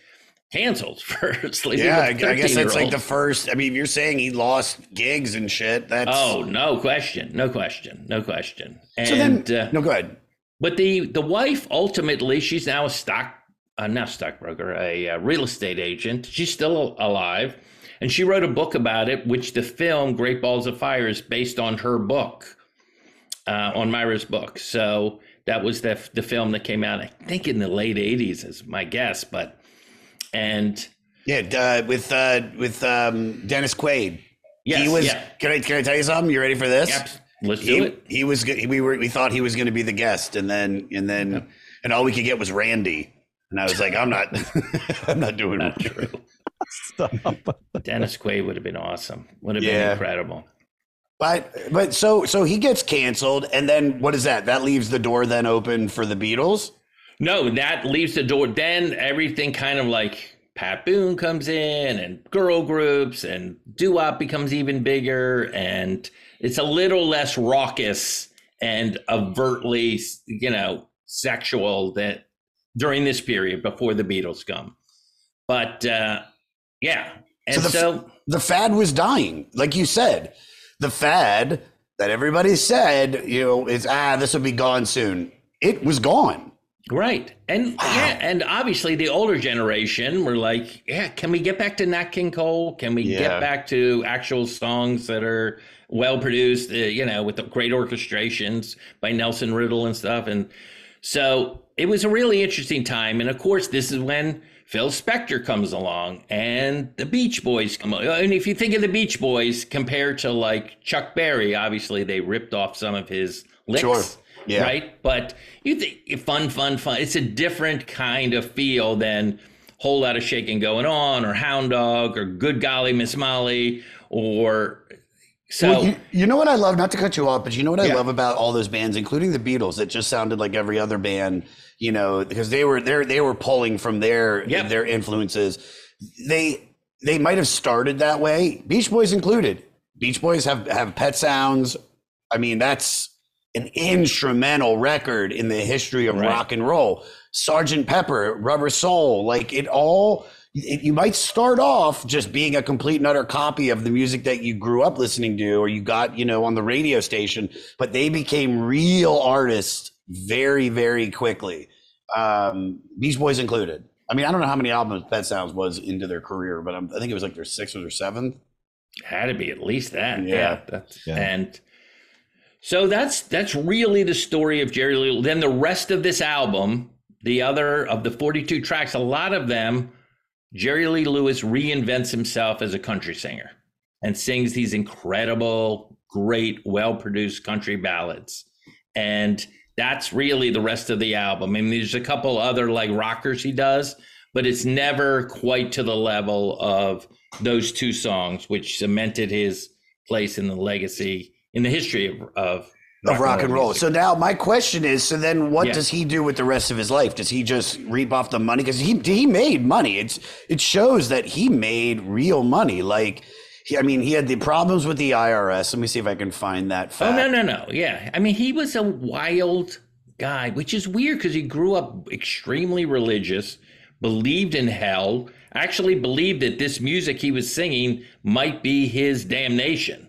Canceled [LAUGHS] for sleeping Yeah, I, guess that's like the first. I mean, if you're saying he lost gigs and shit, that's Oh, no question, no question, no question. And So then, uh, no, go ahead. but the the wife ultimately, she's now a stock, uh, not stockbroker, a uh, real estate agent. She's still alive, and she wrote a book about it, which the film Great Balls of Fire is based on her book, uh, on Myra's book. So that was the the film that came out, I think, in the late '80s, is my guess. But and Yeah, uh, with uh, with um, Dennis Quaid. Yes, he was. yeah. Can I can I tell you something? You ready for this? Yep, let's he, do it. He was. We were. We thought he was going to be the guest, and then and then and all we could get was Randy, and I was like, I'm not. [LAUGHS] I'm not doing Not true. [LAUGHS] Dennis Quaid would have been awesome. Would have been Yeah. incredible. But but so so he gets canceled, and then what is that? That leaves the door then open for the Beatles. No, that leaves the door. Then everything kind of like Pat Boone comes in and girl groups and doo wop becomes even bigger and it's a little less raucous and overtly, you know, sexual that during this period before the Beatles come. But uh, yeah. And the, so, the fad was dying, like you said. The fad that everybody said, you know, is ah, this will be gone soon. it was gone. Right. And yeah, and obviously the older generation were like, yeah, can we get back to Nat King Cole? Can we Yeah. get back to actual songs that are well produced, uh, you know, with the great orchestrations by Nelson Riddle and stuff? And so it was a really interesting time. And of course, this is when Phil Spector comes along and the Beach Boys come along. And if you think of the Beach Boys compared to like Chuck Berry, obviously they ripped off some of his licks. Sure. Yeah. Right. But you think fun, fun, fun. It's a different kind of feel than whole lot of shaking going on or hound dog or good golly miss molly or so Well, you, you know what I love, not to cut you off, but you know what I Yeah. love about all those bands, including the Beatles, that just sounded like every other band, you know, because they were they they were pulling from their Yep. their influences. They they might have started that way, Beach Boys included. Beach Boys have have Pet Sounds. I mean, that's an instrumental record in the history of Right. rock and roll. Sergeant Pepper, Rubber Soul, like it all. It, you might start off just being a complete and utter copy of the music that you grew up listening to or you got, you know, on the radio station, but they became real artists very, very quickly. Um, Beach Boys included. I mean, I don't know how many albums Pet Sounds was into their career, but I'm, I think it was like their sixth or their seventh. had to be at least that. Yeah. Yeah. that's, Yeah. And so that's that's really the story of Jerry Lee. Then the rest of this album, the other of the 42 tracks, a lot of them, Jerry Lee Lewis reinvents himself as a country singer and sings these incredible, great, well-produced country ballads. And that's really the rest of the album. I mean, there's a couple other like rockers he does, but it's never quite to the level of those two songs, which cemented his place in the legacy in the history of, of of rock and roll. music. So now my question is: so then, what Yeah. does he do with the rest of his life? Does he just reap off the money? Because he he made money. It's it shows that he made real money. Like, he, I mean, he had the problems with the IRS. Let me see if I can find that Oh no, no, no. Yeah. I mean, he was a wild guy, which is weird because he grew up extremely religious, believed in hell, actually believed that this music he was singing might be his damnation.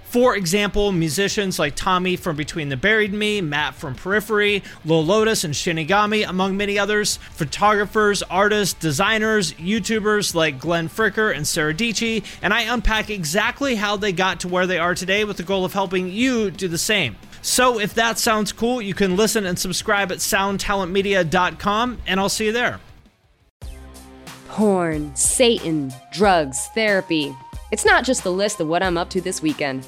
For example, musicians like Tommy from Between the Buried Me, Matt from Periphery, Lil Lotus and Shinigami, among many others, photographers, artists, designers, YouTubers like Glenn Fricker and Sarah Dici, and I unpack exactly how they got to where they are today with the goal of helping you do the same. So if that sounds cool, you can listen and subscribe at soundtalentmedia.com, and I'll see you there. Porn, Satan, drugs, therapy. It's not just the list of what I'm up to this weekend.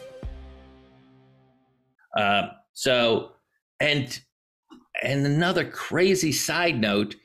Uh, so, and and another crazy side note,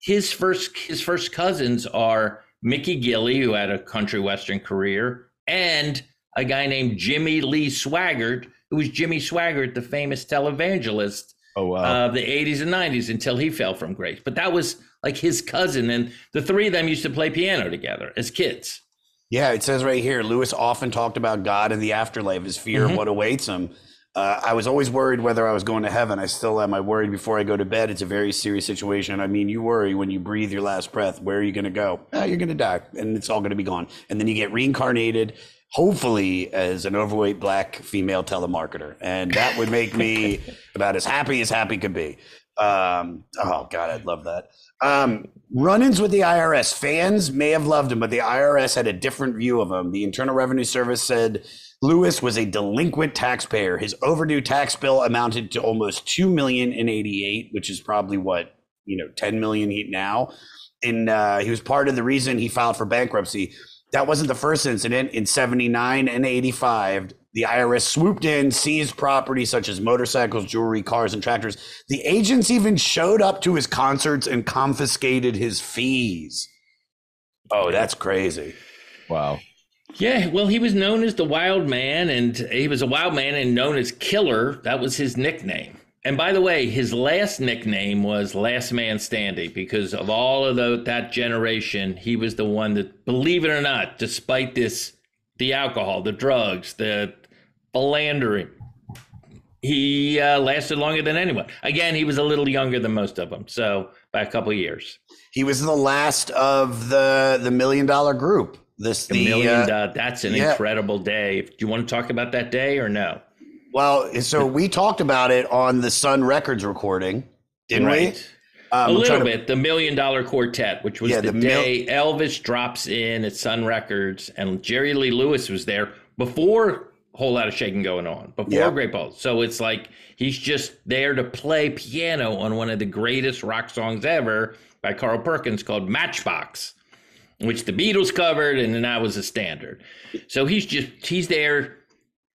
his first his first cousins are Mickey Gilley, who had a country western career, and a guy named Jimmy Lee Swaggart, who was Jimmy Swaggart, the famous televangelist Oh wow. of the 80s and 90s until he fell from grace. But that was like his cousin, and the three of them used to play piano together as kids. Yeah, it says right here Lewis often talked about God and the afterlife, his fear Mhm. of what awaits him. Uh, I was always worried whether I was going to heaven. I still am. I worried before I go to bed. It's a very serious situation. I mean, you worry when you breathe your last breath. Where are you going to go? Ah, you're going to die, and it's all going to be gone. And then you get reincarnated, hopefully as an overweight black female telemarketer, and that would make me [LAUGHS] about as happy as happy could be. Um, oh God, I'd love that. Um, run-ins with the IRS. Fans may have loved him, but the IRS had a different view of him. The Internal Revenue Service said Lewis was a delinquent taxpayer. His overdue tax bill amounted to almost two million in '88, which is probably what you know, 10 million he- now. And uh, he was part of the reason he filed for bankruptcy. That wasn't the first incident. In 79 and 85, The IRS swooped in, seized property such as motorcycles, jewelry, cars, and tractors. The agents even showed up to his concerts and confiscated his fees. Oh, that's crazy. Wow. Yeah, well, he was known as the Wild Man, and he was a wild man and known as Killer. That was his nickname. And by the way, his last nickname was Last Man Standing because of all of the, that generation, he was the one that, believe it or not, despite this, the alcohol, the drugs, the philandering, he uh, lasted longer than anyone. Again, he was a little younger than most of them, so by a couple years. He was the last of the the million dollar group. This the million, uh, that's an yeah. incredible day. Do you want to talk about that day or no? Well, so we talked about it on the Sun Records recording, didn't Right. we? a Um, I'm little trying to- bit. The Million Dollar Quartet, which was Yeah, the, the mil- day Elvis drops in at Sun Records, and Jerry Lee Lewis was there before a whole lot of shaking going on, before Yeah. Great Balls. So it's like he's just there to play piano on one of the greatest rock songs ever by Carl Perkins called Matchbox, which the Beatles covered, and then I was a standard. So he's just he's there,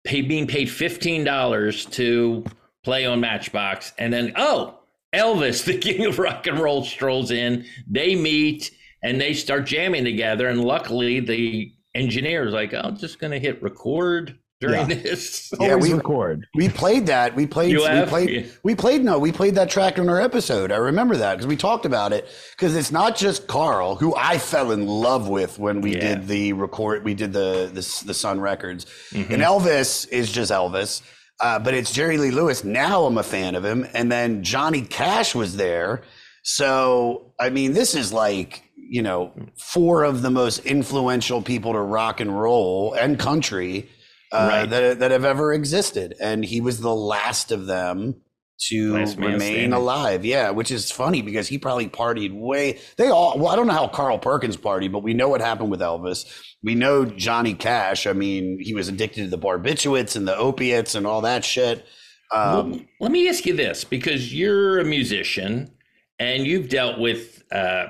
pay, being paid fifteen dollars to play on Matchbox, and then oh, Elvis, [LAUGHS] the king of rock and roll, strolls in. They meet and they start jamming together, and luckily the engineer is like, "I'm just gonna hit record during Yeah. this." [LAUGHS] Yeah, we record. We played that. We played. You we have? played. Yeah. We played. No, we played that track in our episode. I remember that because we talked about it. Because it's not just Carl, who I fell in love with when we Yeah. did the record. We did the the, the Sun Records, Mhm. and Elvis is just Elvis. Uh, but it's Jerry Lee Lewis. Now I'm a fan of him. And then Johnny Cash was there. So I mean, this is like you know four of the most influential people to rock and roll and country uh, Right. that that have ever existed, and he was the last of them to Last remain standing. alive. Yeah, which is funny because he probably partied way. They all. Well, I don't know how Carl Perkins partied, but we know what happened with Elvis. We know Johnny Cash. I mean, he was addicted to the barbiturates and the opiates and all that shit. Um, Well, let me ask you this because you're a musician and you've dealt with uh,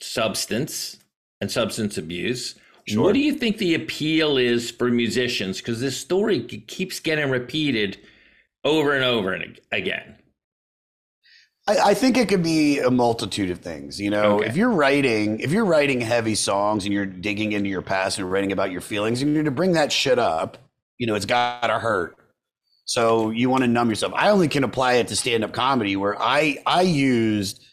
substance and substance abuse. Sure. What do you think the appeal is for musicians? Because this story keeps getting repeated over and over and again. I, I think it could be a multitude of things. You know, Okay. if you're writing, if you're writing heavy songs and you're digging into your past and writing about your feelings, you need to bring that shit up. You know, it's gotta hurt. So you want to numb yourself. I only can apply it to stand up comedy, where I I used,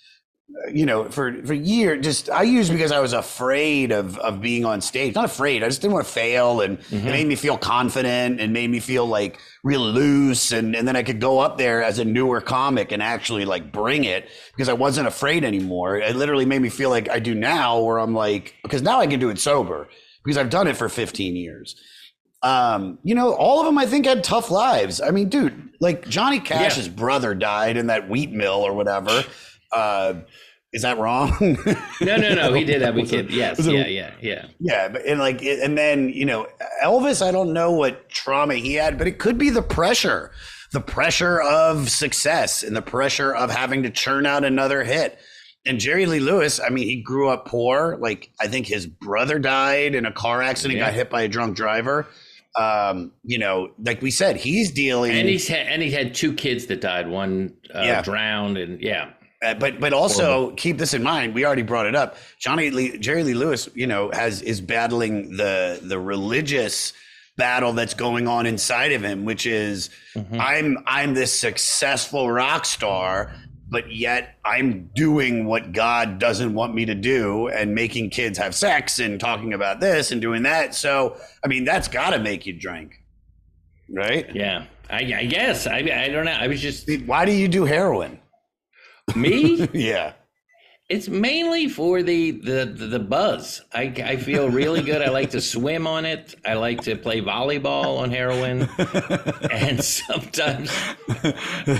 you know, for for years, just I used because I was afraid of of being on stage. Not afraid, I just didn't want to fail, and it made me feel confident and made me feel like real loose, and and then I could go up there as a newer comic and actually like bring it because I wasn't afraid anymore. It literally made me feel like I do now, where I'm like, because now I can do it sober because I've done it for 15 years um, you know, all of them I think had tough lives. I mean, dude, like Johnny Cash's brother died in that wheat mill or whatever. Uh, is that wrong? [LAUGHS] No, no, no. He did have a kid. Yes. it- Yeah, yeah, yeah. Yeah, but and like, and then you know, Elvis. I don't know what trauma he had, but it could be the pressure, the pressure of success, and the pressure of having to churn out another hit. And Jerry Lee Lewis, I mean, he grew up poor. Like, I think his brother died in a car accident, Yeah. got hit by a drunk driver. Um, you know, like we said, he's dealing. And he's had, and he had two kids that died. One uh, Yeah. drowned, and yeah. Uh, but but also keep this in mind. We already brought it up. Johnny Lee, Jerry Lee Lewis, you know, has is battling the the religious battle that's going on inside of him, which is I'm I'm this successful rock star, but yet I'm doing what God doesn't want me to do and making kids have sex and talking about this and doing that. So I mean, that's got to make you drink, right? Yeah, I, I guess I I don't know. I was just Why do you do heroin? Me. [LAUGHS] yeah. It's mainly for the, the the buzz. I I feel really good. I like to swim on it. I like to play volleyball on heroin, [LAUGHS] and sometimes,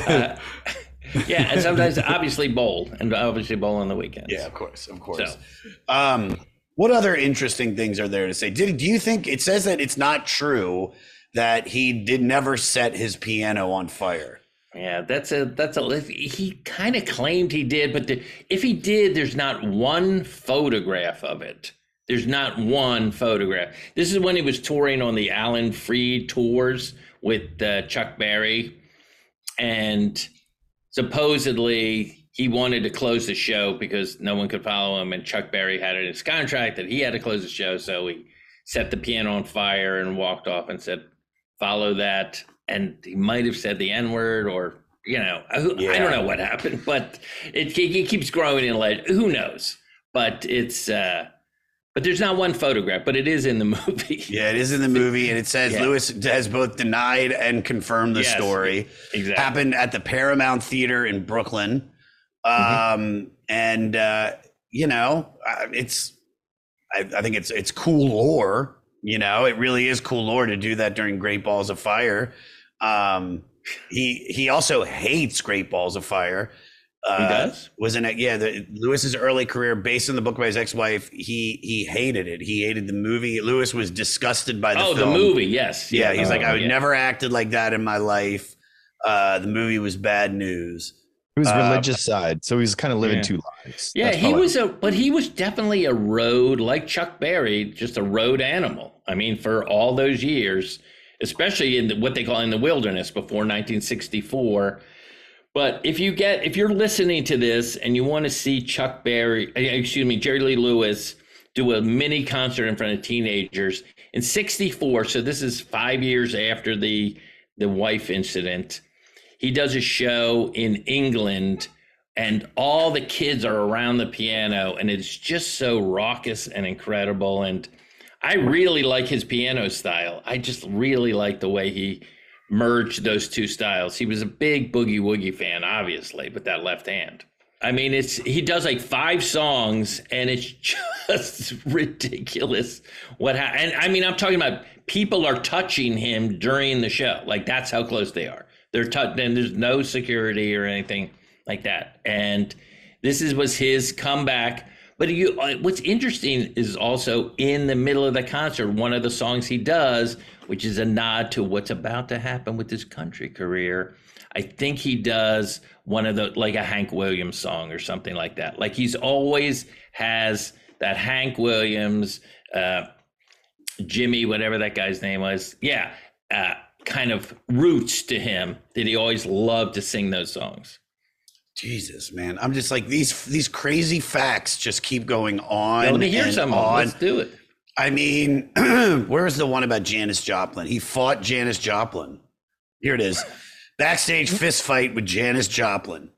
uh, yeah, and sometimes obviously bowl, and obviously bowl on the weekends. Yeah, of course, of course. So, Um, what other interesting things are there to say? Did do you think it says that it's not true that he did never set his piano on fire? Yeah, that's a that's a. He kind of claimed he did, but the, if he did, there's not one photograph of it. There's not one photograph. This is when he was touring on the Alan Freed tours with uh, Chuck Berry, and supposedly he wanted to close the show because no one could follow him, and Chuck Berry had it in his contract that he had to close the show, so he set the piano on fire and walked off and said, "Follow that." And he might have said the N word or you know, I, I don't know what happened, [LAUGHS] but it, it keeps growing in lead. Who knows? But it's, uh, but there's not one photograph, but it is in the [LAUGHS] movie. Yeah, it is in the movie, and it says Yeah. Lewis has both denied and confirmed the Yes, story. exactly. Happened at the Paramount Theater in Brooklyn, Mm-hmm. um, and uh, you know, it's. I, I think it's it's cool lore. You know, it really is cool lore to do that during Great Balls of Fire. Um, he he also hates Great Balls of Fire. Uh, He does? Was in it? Yeah, the, Lewis's early career, based on the book by his ex-wife, he he hated it. He hated the movie. Lewis was disgusted by the oh, film. the movie, yes. Yeah, he's like, Oh, I would yeah. never acted like that in my life. Uh, the movie was bad news. It was Uh, religious side, so he's kind of living yeah. two lives. Yeah, That's he was a, but he was definitely a road, like Chuck Berry, just a road animal. I mean, for all those years, especially in the, what they call in the wilderness before 1964. But if you get, if you're listening to this and you want to see Chuck Berry, eh, excuse me, Jerry Lee Lewis do a mini concert in front of teenagers in 64, so this is five years after the the wife incident, he does a show in England and all the kids are around the piano and it's just so raucous and incredible and i really like his piano style i just really like the way he merged those two styles he was a big boogie woogie fan obviously with that left hand i mean it's he does like five songs and it's [LAUGHS] just ridiculous what ha- and i mean i'm talking about people are touching him during the show like that's how close they are they're touch and there's no security or anything like that. And this is was his comeback. But you, uh, what's interesting is also in the middle of the concert, one of the songs he does, which is a nod to what's about to happen with his country career. I think he does one of the like a Hank Williams song or something like that. Like he's always has that Hank Williams, uh, Jimmy, whatever that guy's name was. Yeah, uh, kind of roots to him that he always loved to sing those songs. Jesus, man, I'm just like these these crazy facts just keep going on. Let me hear some on. Let's do it. I mean, [CLEARS THROAT] where's the one about Janis Joplin? He fought Janis Joplin. Here it is. Backstage fist fight with Janis Joplin.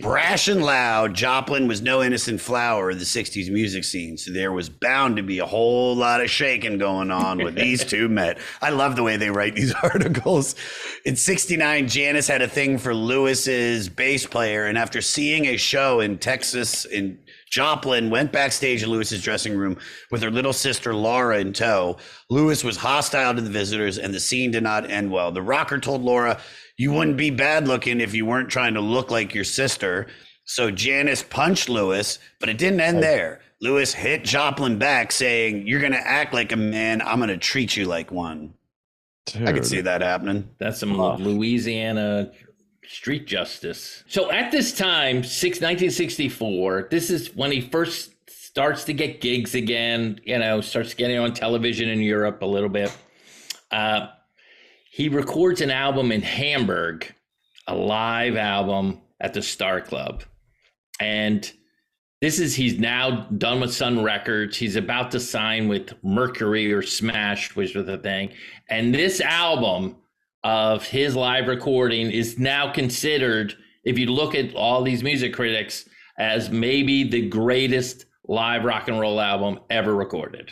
Brash and loud, Joplin was no innocent flower of the 60s music scene, so there was bound to be a whole lot of shaking going on when these [LAUGHS] two met. I love the way they write these [LAUGHS] articles. In 69, Janis had a thing for Lewis's bass player, and after seeing a show in Texas in Joplin went backstage in Lewis's dressing room with her little sister Laura in tow. Lewis was hostile to the visitors, and the scene did not end well. The rocker told Laura, "You wouldn't be bad looking if you weren't trying to look like your sister." So Janis punched Lewis, but it didn't end oh. there. Lewis hit Joplin back, saying, "You're gonna act like a man. I'm gonna treat you like one." I could see that happening. That's some Louisiana street justice. So at this time, six, 1964, this is when he first starts to get gigs again, you know, starts getting on television in Europe a little bit. Uh, he records an album in Hamburg, a live album at the Star Club. And this is he's now done with Sun Records. He's about to sign with Mercury or Smash, which was the thing. And this album of his live recording is now considered, if you look at all these music critics, as maybe the greatest live rock and roll album ever recorded.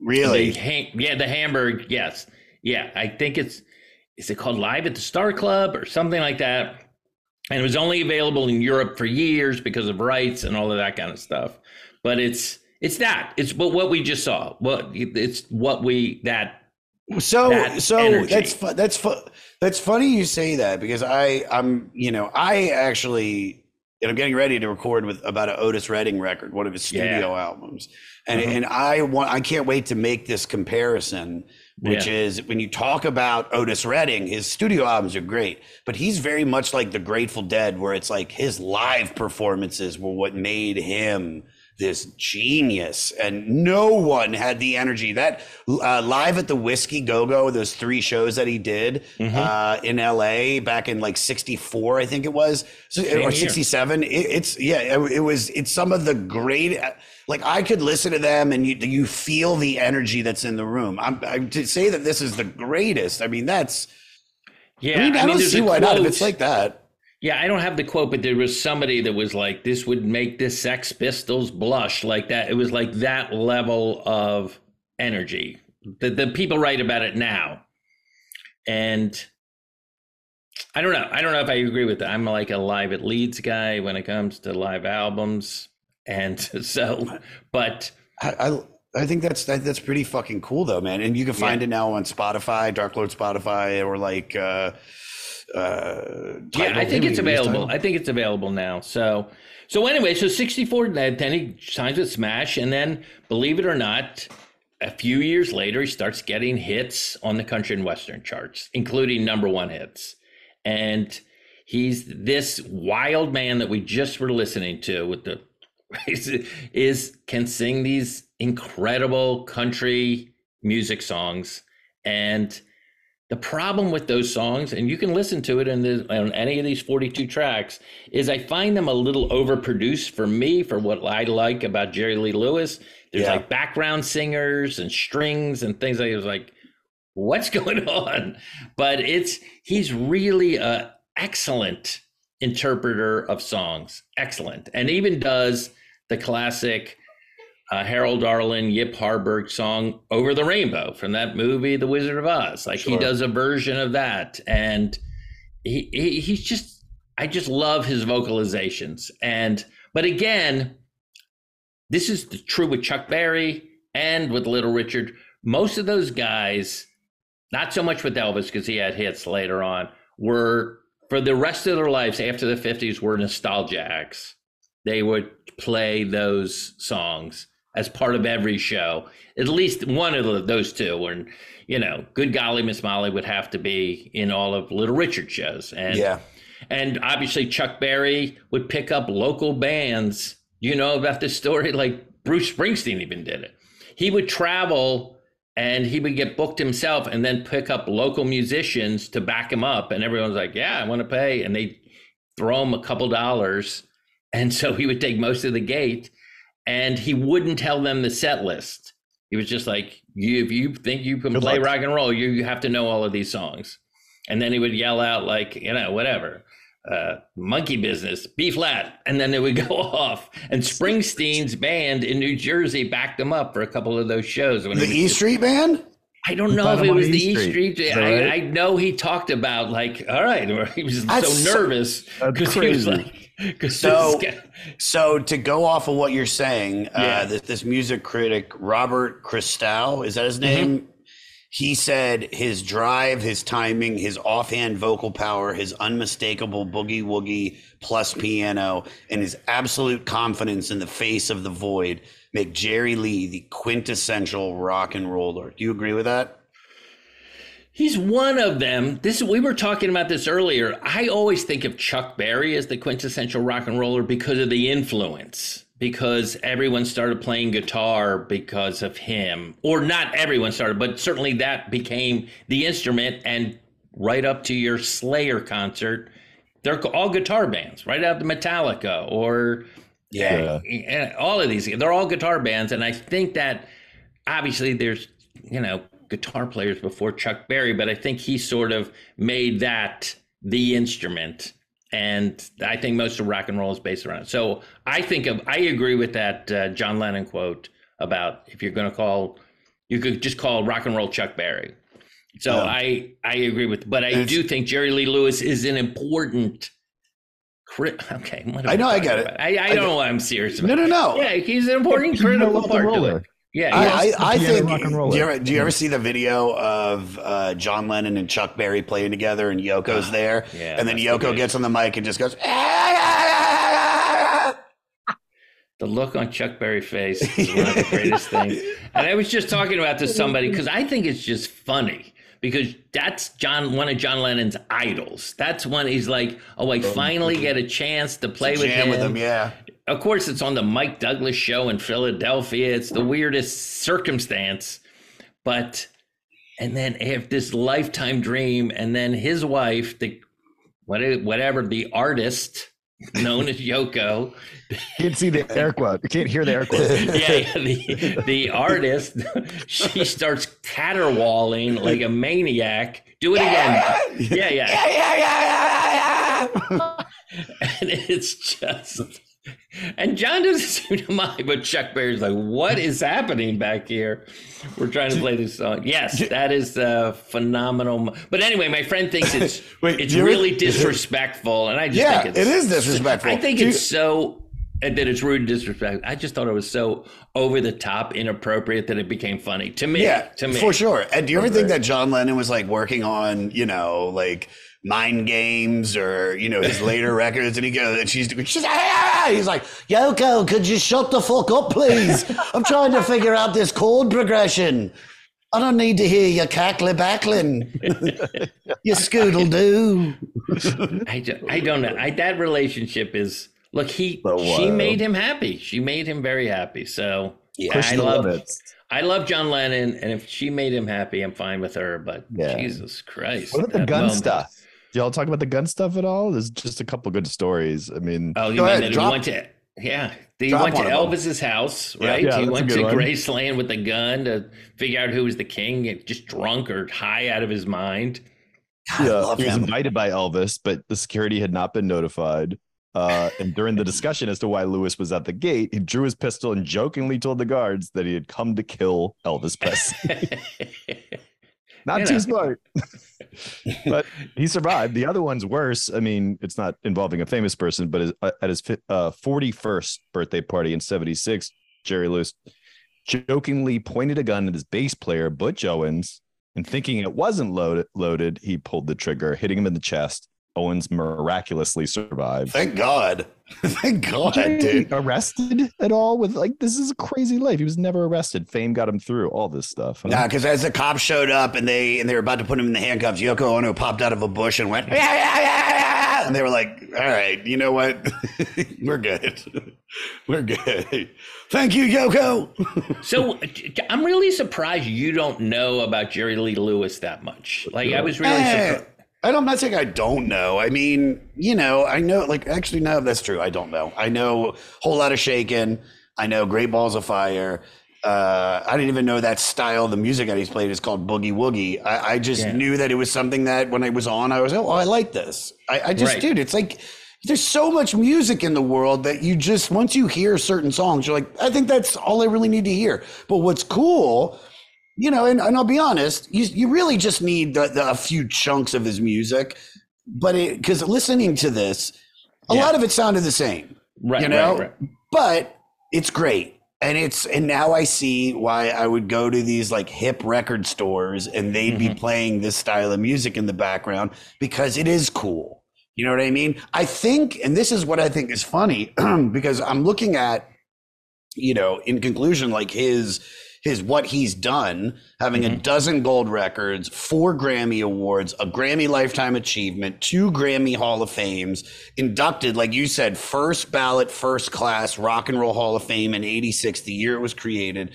Really? The Ha- yeah, the Hamburg, yes. Yeah, I think it's is it called Live at the Star Club or something like that? And it was only available in Europe for years because of rights and all of that kind of stuff. But it's it's that. It's what what we just saw. What it's what we that So that so energy. that's fu- that's fu- that's funny you say that because I I'm you know I actually and I'm getting ready to record with about an Otis Redding record, one of his studio albums, and Mhm. and I want I can't wait to make this comparison, which Yeah. is when you talk about Otis Redding, his studio albums are great, but he's very much like the Grateful Dead, where it's like his live performances were what made him this genius, and no one had the energy that uh, live at the Whiskey Go Go. Those three shows that he did Mm-hmm. uh, in L.A. back in like '64, I think it was, Same or '67. It, it's yeah, it, it was. It's some of the great. Like I could listen to them, and you you feel the energy that's in the room. I'm, I, to say that this is the greatest. I mean, that's. Yeah, I, mean, I, don't see why not. If it's like that. Yeah, I don't have the quote, but there was somebody that was like, "This would make the Sex Pistols blush," like that. It was like that level of energy. The the people write about it now, and I don't know. I don't know if I agree with that. I'm like a live at Leeds guy when it comes to live albums, and [LAUGHS] so, but I, I I think that's that, that's pretty fucking cool though, man. And you can find it now on Spotify, Dark Lord Spotify, or like uh uh Yeah, I think it's available. I think it's available now. So, so anyway, so 64, then then he signs with Smash, and then believe it or not, a few years later, he starts getting hits on the country and western charts, including number one hits. And he's this wild man that we just were listening to with the [LAUGHS] is, is can sing these incredible country music songs and the problem with those songs, and you can listen to it in the, on any of these 42 tracks, is I find them a little overproduced for me for what I like about Jerry Lee Lewis. There's Yeah. like background singers and strings and things like it was like, what's [LAUGHS] going on? But it's he's really a excellent interpreter of songs, excellent, and even does the classic uh, Harold Arlen, Yip Harburg song "Over the Rainbow" from that movie, The Wizard of Oz. Like he does a version of that, and he, he he's just I just love his vocalizations. And but again, this is the, true with Chuck Berry and with Little Richard. Most of those guys, not so much with Elvis because he had hits later on, were for the rest of their lives after the 50s were nostalgia acts. They would play those songs as part of every show. At least one of the, those two And you know, Good Golly Miss Molly would have to be in all of Little Richard shows. And Yeah. and obviously Chuck Berry would pick up local bands. You know about this story? Like Bruce Springsteen even did it. He would travel and he would get booked himself and then pick up local musicians to back him up. And everyone's like, yeah, I want to pay. And they throw him a couple dollars. And so he would take most of the gate and he wouldn't tell them the set list. He was just like, you, if you think you can Good play luck. rock and roll, you, you have to know all of these songs. And then he would yell out like, you know, whatever, uh, monkey business, B flat. And then they would [LAUGHS] go off. And Springsteen's band in New Jersey backed him up for a couple of those shows. When The he was E Street Band? I don't know if it was E the E Street. Street. Is I, right? I know he talked about like, all right, [LAUGHS] he was That's so so- nervous That's because he was like, because [LAUGHS] So, so to go off of what you're saying, Yeah. uh, this, this music critic Robert Christgau, is that his name? He said his drive, his timing, his offhand vocal power, his unmistakable boogie woogie plus piano, and his absolute confidence in the face of the void make Jerry Lee the quintessential rock and roller. Do you agree with that? He's one of them. This we were talking about this earlier. I always think of Chuck Berry as the quintessential rock and roller because of the influence. Because everyone started playing guitar because of him, or not everyone started, but certainly that became the instrument. And right up to your Slayer concert, they're all guitar bands. Right out to Metallica or Yeah. Uh, yeah, all of these they're all guitar bands and i think that obviously there's you know guitar players before chuck berry but i think he sort of made that the instrument and i think most of rock and roll is based around it so i think of i agree with that uh, john lennon quote about if you're going to call you could just call rock and roll chuck berry so Yeah. i i agree with but i It's- do think jerry lee lewis is an important cri- okay what I know, I get it. i, I, I don't know i'm serious about No, no, no. yeah, he's an important He's critical part to it. Yeah, I. I, I think. rock and. Do you, ever, do you ever see the video of uh, John Lennon and Chuck Berry playing together, and Yoko's there, yeah, and then that's the Yoko gets on the mic and just goes, [LAUGHS] the look on Chuck Berry's face [LAUGHS] is one of the greatest things. And I was just talking about this to somebody because I think it's just funny because that's John, one of John Lennon's idols. That's when he's like, oh, I finally get a chance to play with him. with him, yeah. Of course, it's on the Mike Douglas show in Philadelphia. It's the weirdest circumstance, but and then have this lifetime dream, and then his wife, the what- whatever the artist known as Yoko, [LAUGHS] Can't see the air quote. You can't hear the air quote. [LAUGHS] yeah, yeah, the, the artist, she starts caterwauling like a maniac. Do it again. Yeah, yeah, yeah, Yeah, yeah. [LAUGHS] and it's just. And John doesn't [LAUGHS] seem to mind, but Chuck Berry's like, "What is happening back here? We're trying to play this song." Yes, that is uh, phenomenal. But anyway, my friend thinks it's [LAUGHS] it's do you- really [LAUGHS] disrespectful, and I just Yeah, think it's it is disrespectful. I think Do you- it's so and that it's rude and disrespectful. I just thought it was so over the top, inappropriate that it became funny to me. Yeah, to me for sure. And do you ever think that John Lennon was like working on, you know, like mind games or you know his [LAUGHS] later records, and he goes, and she's she's ah! he's like, Yoko, could you shut the fuck up, please? I'm trying to figure out this chord progression. I don't need to hear your cackle backling. [LAUGHS] you scoodle doo. I, do, I don't know. I, that relationship is look. He So she made him happy. She made him very happy. So yeah, I love it. I love John Lennon, and if she made him happy, I'm fine with her. But Yeah. Jesus Christ, What about the gun moment. stuff? Do y'all talk about the gun stuff at all? There's just a couple good stories. I mean, Oh, you Go mean that went to yeah. He drop went to one them. Elvis's house, right? Yeah, he a went good to one. Graceland with a gun to figure out who was the king, just drunk or high out of his mind. I yeah, love he was him. invited by Elvis, but the security had not been notified. Uh, and during the discussion as to why Lewis was at the gate, he drew his pistol and jokingly told the guards that he had come to kill Elvis Presley. [LAUGHS] Not You too know. smart. [LAUGHS] but he survived. The other one's worse. I mean, it's not involving a famous person, but uh, at his uh, 41st birthday party in 76, Jerry Lewis jokingly pointed a gun at his bass player, Butch Owens, and thinking it wasn't loaded, loaded, he pulled the trigger, hitting him in the chest. Owens miraculously survived. Thank God. [LAUGHS] Thank God, Jerry dude. arrested at all with like this is a crazy life. He was never arrested. Fame got him through all this stuff. huh? Yeah, because as the cops showed up and they and they were about to put him in the handcuffs, Yoko Ono popped out of a bush and went, [LAUGHS] yeah, yeah, yeah, yeah. And they were like, all right, you know what? [LAUGHS] We're good. We're good. Thank you, Yoko. So I'm really surprised you don't know about Jerry Lee Lewis that much. Like I was really Eh, surprised. I don't, I'm not saying I don't know. I mean, you know, I know, like, actually, no, that's true. I don't know. I know a whole lot of shaken. I know Great Balls of Fire. Uh, I didn't even know that style. The music that he's played is called Boogie Woogie. I, I just Yeah. knew that it was something that when I was on, I was, like, oh, I like this. I, I just, Right. dude, it's like, there's so much music in the world that you just, once you hear certain songs, you're like, I think that's all I really need to hear. But what's cool you know, and, and I'll be honest, you, you really just need the, the, a few chunks of his music, but it because listening to this, a Yeah. lot of it sounded the same, Right, you know, right, right. but it's great. And it's and now I see why I would go to these like hip record stores and they'd be Mm-hmm. playing this style of music in the background because it is cool. You know what I mean? I think, and this is what I think is funny [CLEARS THROAT] because I'm looking at, you know, in conclusion, like his his what he's done, having a dozen gold records, four Grammy awards, a Grammy Lifetime Achievement, two Grammy Hall of Fames, inducted, like you said, first ballot, first class Rock and Roll Hall of Fame in '86, the year it was created,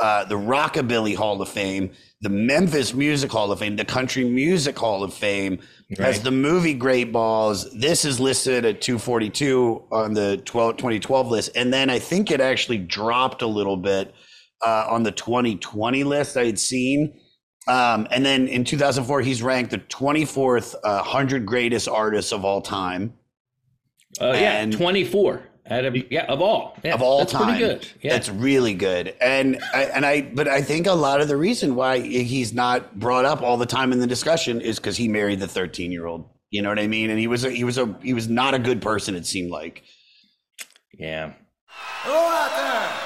uh, the Rockabilly Hall of Fame, the Memphis Music Hall of Fame, the Country Music Hall of Fame, Right. the movie Great Balls. This is listed at 242 on the 12, 2012 list. And then I think it actually dropped a little bit uh, on the 2020 list I had seen. Um, and then in 2004, he's ranked the 24th uh, 100 greatest artists of all time. Oh yeah, 24 out of yeah of all yeah, of all that's time. Pretty good. Yeah. That's really good. And I, and I, but I think a lot of the reason why he's not brought up all the time in the discussion is because he married the 13 year old. You know what I mean? And he was a, he was a, he was not a good person. It seemed like. yeah. Hello out there.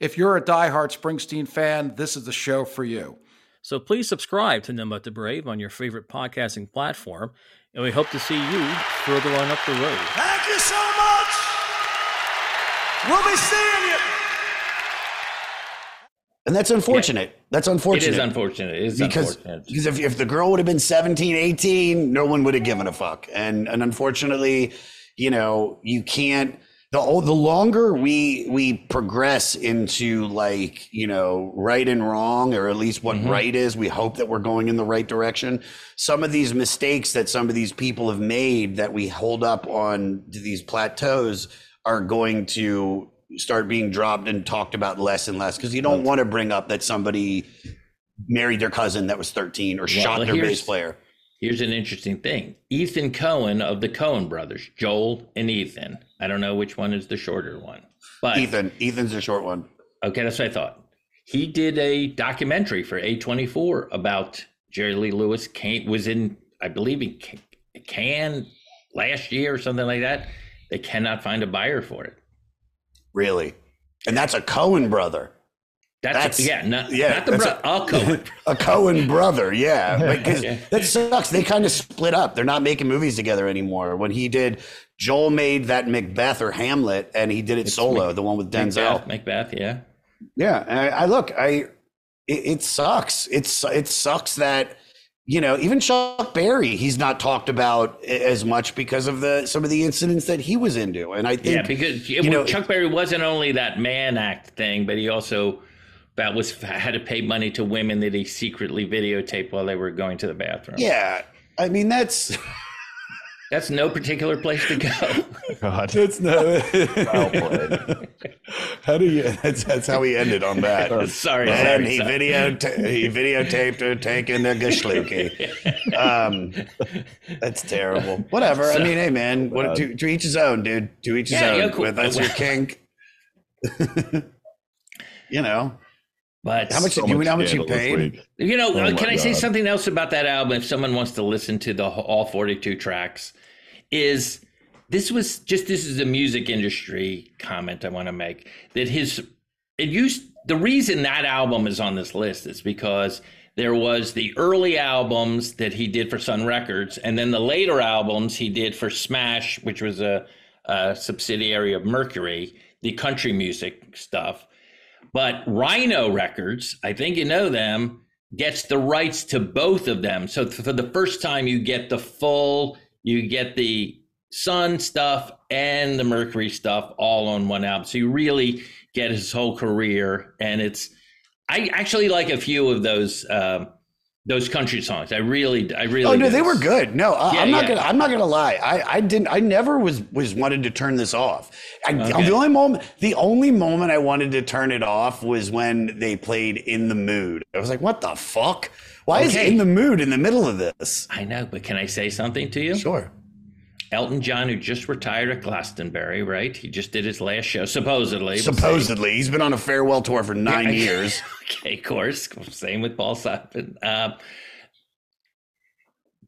If you're a diehard Springsteen fan, this is the show for you. So please subscribe to None But the Brave on your favorite podcasting platform, and we hope to see you further on up the road. Thank you so much. We'll be seeing you. And that's unfortunate. That's unfortunate. It is unfortunate. It is because, unfortunate. Because if, if the girl would have been 17, 18, no one would have given a fuck. And and unfortunately, you know, you can't the o- the longer we we progress into like, you know, right and wrong, or at least what mm-hmm. right is, we hope that we're going in the right direction. Some of these mistakes that some of these people have made that we hold up on these plateaus are going to start being dropped and talked about less and less because you don't want to bring up that somebody married their cousin that was 13 or shot Well, their bass player. Here's an interesting thing. Ethan Coen of the Coen brothers, Joel and Ethan. I don't know which one is the shorter one. But Ethan, Ethan's the short one. Okay, that's what I thought. He did a documentary for A24 about Jerry Lee Lewis. Came, was in, I believe, in Ca- Cannes last year or something like that. They cannot find a buyer for it. Really? And that's a Coen brother. That's, yeah, not, yeah, not the that's bro- a Coen. [LAUGHS] a Coen brother, yeah. [LAUGHS] Because Yeah. that sucks. They kind of split up. They're not making movies together anymore. When he did, Joel made that Macbeth or Hamlet, and he did it solo, Mac- the one with Denzel. Macbeth, Macbeth, yeah. Yeah, I, I look, I it, it sucks. It's it sucks that you know even Chuck Berry he's not talked about as much because of the some of the incidents that he was into, and I think yeah, because you well, know Chuck Berry wasn't only that man act thing, but he also that was had to pay money to women that he secretly videotaped while they were going to the bathroom. yeah, I mean that's [LAUGHS] That's no particular place to go. [LAUGHS] God. that's no. Well played. [LAUGHS] how do you? That's, that's how he ended on that. Sorry, and sorry, he sorry. video he videotaped her taking the gashluki. um, that's terrible. Whatever. I mean, hey man, what, to, to each his own, dude. To each his Yeah, own. yeah, cool. If that's your kink. you know. But How much? do you know how much you paid? You know, Oh uh, can I say something else about that album? If someone wants to listen to the all 42 tracks, is this was just this is a music industry comment I want to make that his it used the reason that album is on this list is because there was the early albums that he did for Sun Records, and then the later albums he did for Smash, which was a, a subsidiary of Mercury, the country music stuff. But Rhino Records, I think you know them, gets the rights to both of them. So for the first time, you get the full, you get the Sun stuff and the Mercury stuff all on one album. So you really get his whole career, and it's. I actually like a few of those um, those country songs. I really, I really. Oh no, they were good. No, I, Yeah, I'm not yeah. gonna. I'm not gonna lie. I, I didn't. I never was was wanted to turn this off. I, Okay. The only moment, the only moment I wanted to turn it off was when they played "In the Mood." I was like, "What the fuck? Why is Okay. "In the Mood" in the middle of this?" I know, but can I say something to you? Sure. Elton John, who just retired at Glastonbury, right? He just did his last show, supposedly. Supposedly, he's been on a farewell tour for nine Yeah. [LAUGHS] years. okay, of course. Same with Paul Simon. Uh,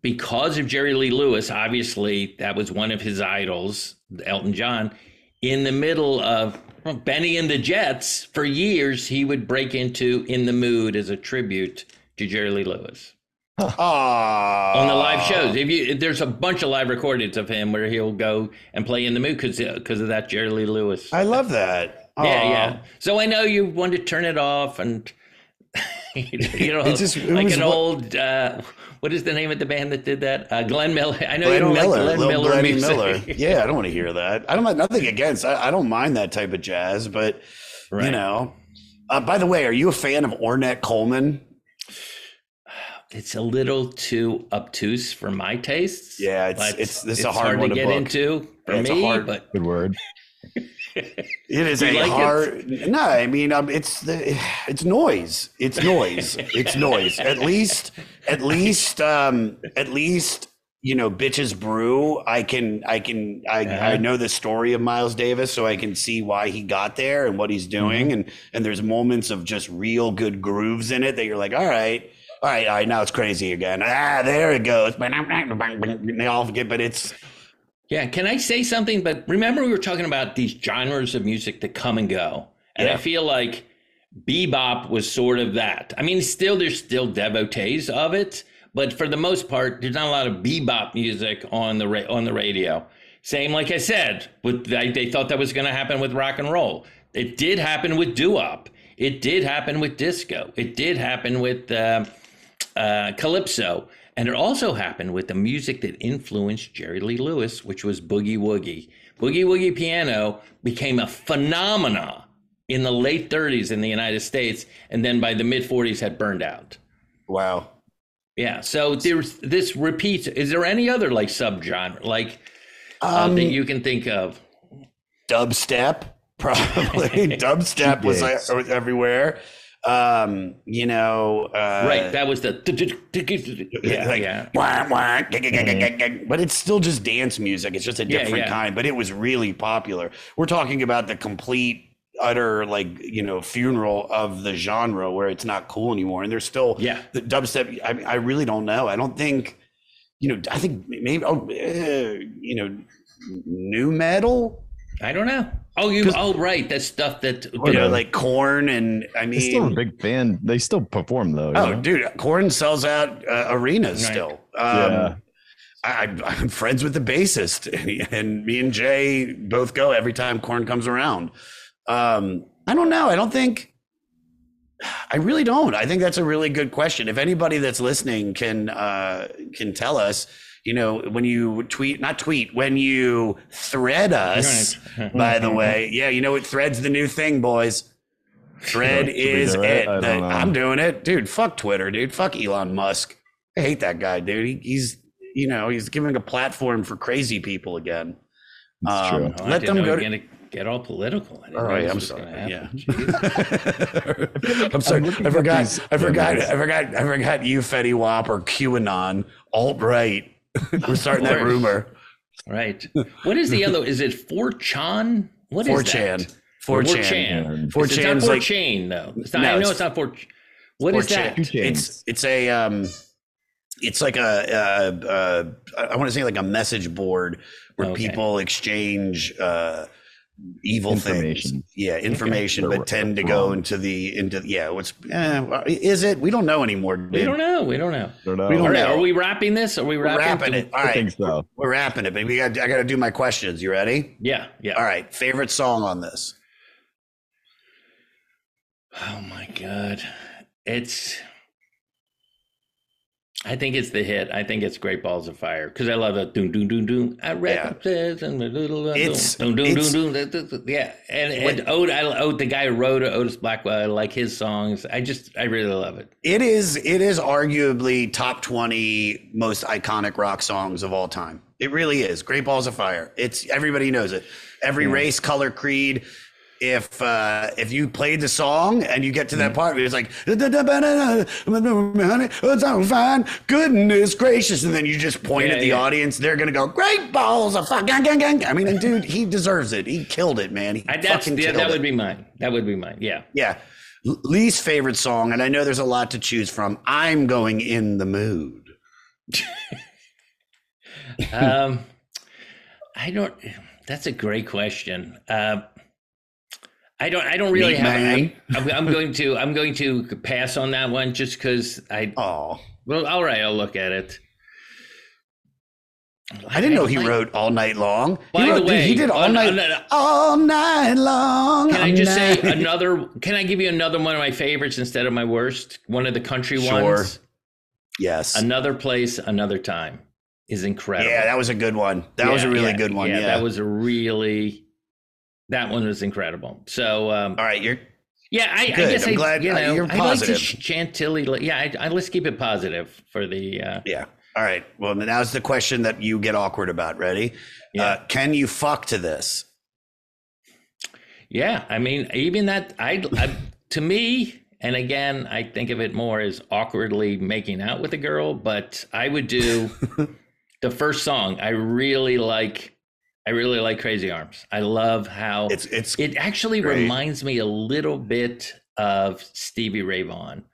because of Jerry Lee Lewis, obviously, that was one of his idols, Elton John. In the middle of well, Benny and the Jets, for years, he would break into In the Mood as a tribute to Jerry Lee Lewis Aww. on the live shows. If you, there's a bunch of live recordings of him where he'll go and play in the mood because because of that Jerry Lee Lewis. I love that. Yeah, yeah. So I know you wanted to turn it off, and [LAUGHS] you know, It just- it like was an what- old. Uh, what is the name of the band that did that? Uh, Glenn Miller. I know you Glenn don't Miller, like Glenn Miller music. Miller. [LAUGHS] Yeah, I don't want to hear that. I don't have nothing against. I, I don't mind that type of jazz, but you know. Uh, by the way, are you a fan of Ornette Coleman? It's a little too obtuse for my tastes. Yeah, it's but it's this it's a hard, one to get book. into for Yeah, it's a me. hard- but Good word. [LAUGHS] It is You a like it? hard. No, I mean, um, it's the it's noise. It's noise. it's noise. At least, at least, um, at least, you know, bitches brew. I can, I can, I, Uh-huh. I know the story of Miles Davis, so I can see why he got there and what he's doing. Mm-hmm. And and there's moments of just real good grooves in it that you're like, all right. All right, all right, now it's crazy again. Ah, there it goes. They all forget, but it's Yeah, can I say something? But remember, we were talking about these genres of music that come and go, and I feel like bebop was sort of that. I mean, still there's still devotees of it, but for the most part, there's not a lot of bebop music on the ra- on the radio. Same, like I said, with they, they thought that was going to happen with rock and roll. It did happen with doo-wop. It did happen with disco. It did happen with uh, uh, calypso, and it also happened with the music that influenced Jerry Lee Lewis, which was boogie woogie. Boogie woogie piano became a phenomena in the late 30s in the United States, and then by the mid 40s had burned out. Wow. Yeah. So there's this repeats. Is there any other like subgenre like uh, Um, that you can think of? dubstep probably [LAUGHS] dubstep was, Yes. was everywhere um you know uh right. That was the [LAUGHS] yeah like, yeah. wah, wah, but it's still just dance music. It's just a Yeah, different yeah. kind but it was really popular. We're talking about the complete utter like you know funeral of the genre where it's not cool anymore and there's still yeah. the dubstep. I, mean, I really don't know. I don't think you know i think maybe oh uh, you know nu metal I don't know. Oh, you. Oh, right. That stuff that you know, like Korn and I They're still a mean, big fan. They still perform though. oh, know? dude, Korn sells out uh, arenas Right. still. Yeah. Um, I, I'm friends with the bassist, [LAUGHS] and me and Jay both go every time Korn comes around. Um, I don't know. I don't think. I really don't. I think that's a really good question. If anybody that's listening can uh, can tell us, you know, when you tweet, not tweet, when you thread us. Right. [LAUGHS] by the way, [LAUGHS] yeah, you know it Thread's the new thing, boys. Thread Should we is do it? it. The, I'm doing it, dude. Fuck Twitter, dude. Fuck Elon Musk. I hate that guy, dude. He, he's you know he's giving a platform for crazy people again. It's true. Oh, let them go. To, gonna get all political. I didn't all know right, this [LAUGHS] I'm sorry. Yeah. I'm sorry. looking I forgot. these I forgot. I forgot. I forgot. You, Fetty Wap, or QAnon, alt right. [LAUGHS] We're starting that rumor. Right. What is the other? Is it 4chan? What is 4chan. that? 4chan. 4chan. It's not 4chan's like- 4chain though. It's not, No, I know it's- it's not 4 What is 4chan. that? It's it's a um, it's like a uh, uh, I want to say like a message board where Okay. people exchange uh, evil things. Yeah, information, They're but tend to go into the into yeah. What's eh, is it? We don't know anymore. We don't know. We don't know. Don't know. We don't All right, know. are we wrapping this? Are we We're wrapping? wrapping it. All I right, think so. we're wrapping it, but we got I got to do my questions. You ready? Yeah, yeah. All right. Favorite song on this? Oh my god. It's I think it's the hit. I think it's Great Balls of Fire because I love that doom doom doom doom. I read this and the little It's- doom doom doom it's- doom. that- Yeah, and and Ot, I, Ot, the guy who wrote it, Otis Blackwell. I like his songs. I just I really love it. It is it is arguably top 20 most iconic rock songs of all time. It really is. Great Balls of Fire. It's everybody knows it. Every race, color, creed. If uh if you played the song and you get to that part, it's like honey, it's all fine. Goodness gracious, and then you just point Yeah, at the yeah. audience. They're gonna go, "Great balls of fire!" Gang, gang, gang. I mean, and [LAUGHS] dude, he deserves it. He killed it, man. He I, that's fucking yeah, killed that it. would be mine. That would be mine. Yeah. Yeah. Least favorite song, and I know there's a lot to choose from. I'm going in the mood. [LAUGHS] um, I don't. That's a great question. Uh, I don't. I don't really Meat have. Man. I'm, I'm, going to. I'm going to pass on that one just because I. Oh, well, all right. I'll look at it. I didn't know he like- wrote all night long. By he the wrote, dude, way, he did all on- night, on- uh, all night long. Can I just say [LAUGHS] another? Can I give you another one of my favorites instead of my worst? One of the country Sure. ones. Yes. Another place, another time is incredible. Yeah, that was a good one. That was a really yeah, good one. Yeah. that was a really. That one was incredible. So. Um, all right. You're Yeah, I, I guess I'm I, glad, you uh, know, you're I like to positive. chantilly. Yeah, I, I, let's keep it positive for the. Uh, yeah. All right. Well, now's the question that you get awkward about. Ready? Uh, can you fuck to this? yeah, I mean, even that. I, I to me, and again, I think of it more as awkwardly making out with a girl. But I would do [LAUGHS] the first song. I really like. I really like Crazy Arms. I love how It's it's it actually great. reminds me a little bit of Stevie Ray Vaughan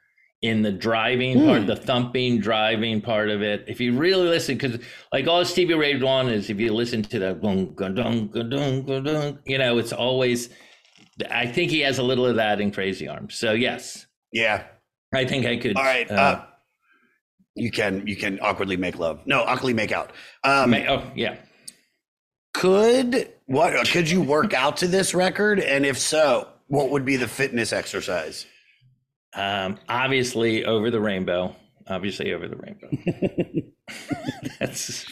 in the driving Hmm. part, the thumping driving part of it. If you really listen, because like all Stevie Ray Vaughan is, if you listen to the dun, dun, dun, dun, dun, dun, dun, you know, it's always. I think he has a little of that in Crazy Arms. So yes, Yeah. I think I could. All right. uh, Uh, you can you can awkwardly make love. No, awkwardly make out. Um, ma- oh yeah. Could what could you work out to this record? And if so, what would be the fitness exercise? Um, obviously over the rainbow. Obviously over the rainbow. [LAUGHS] That's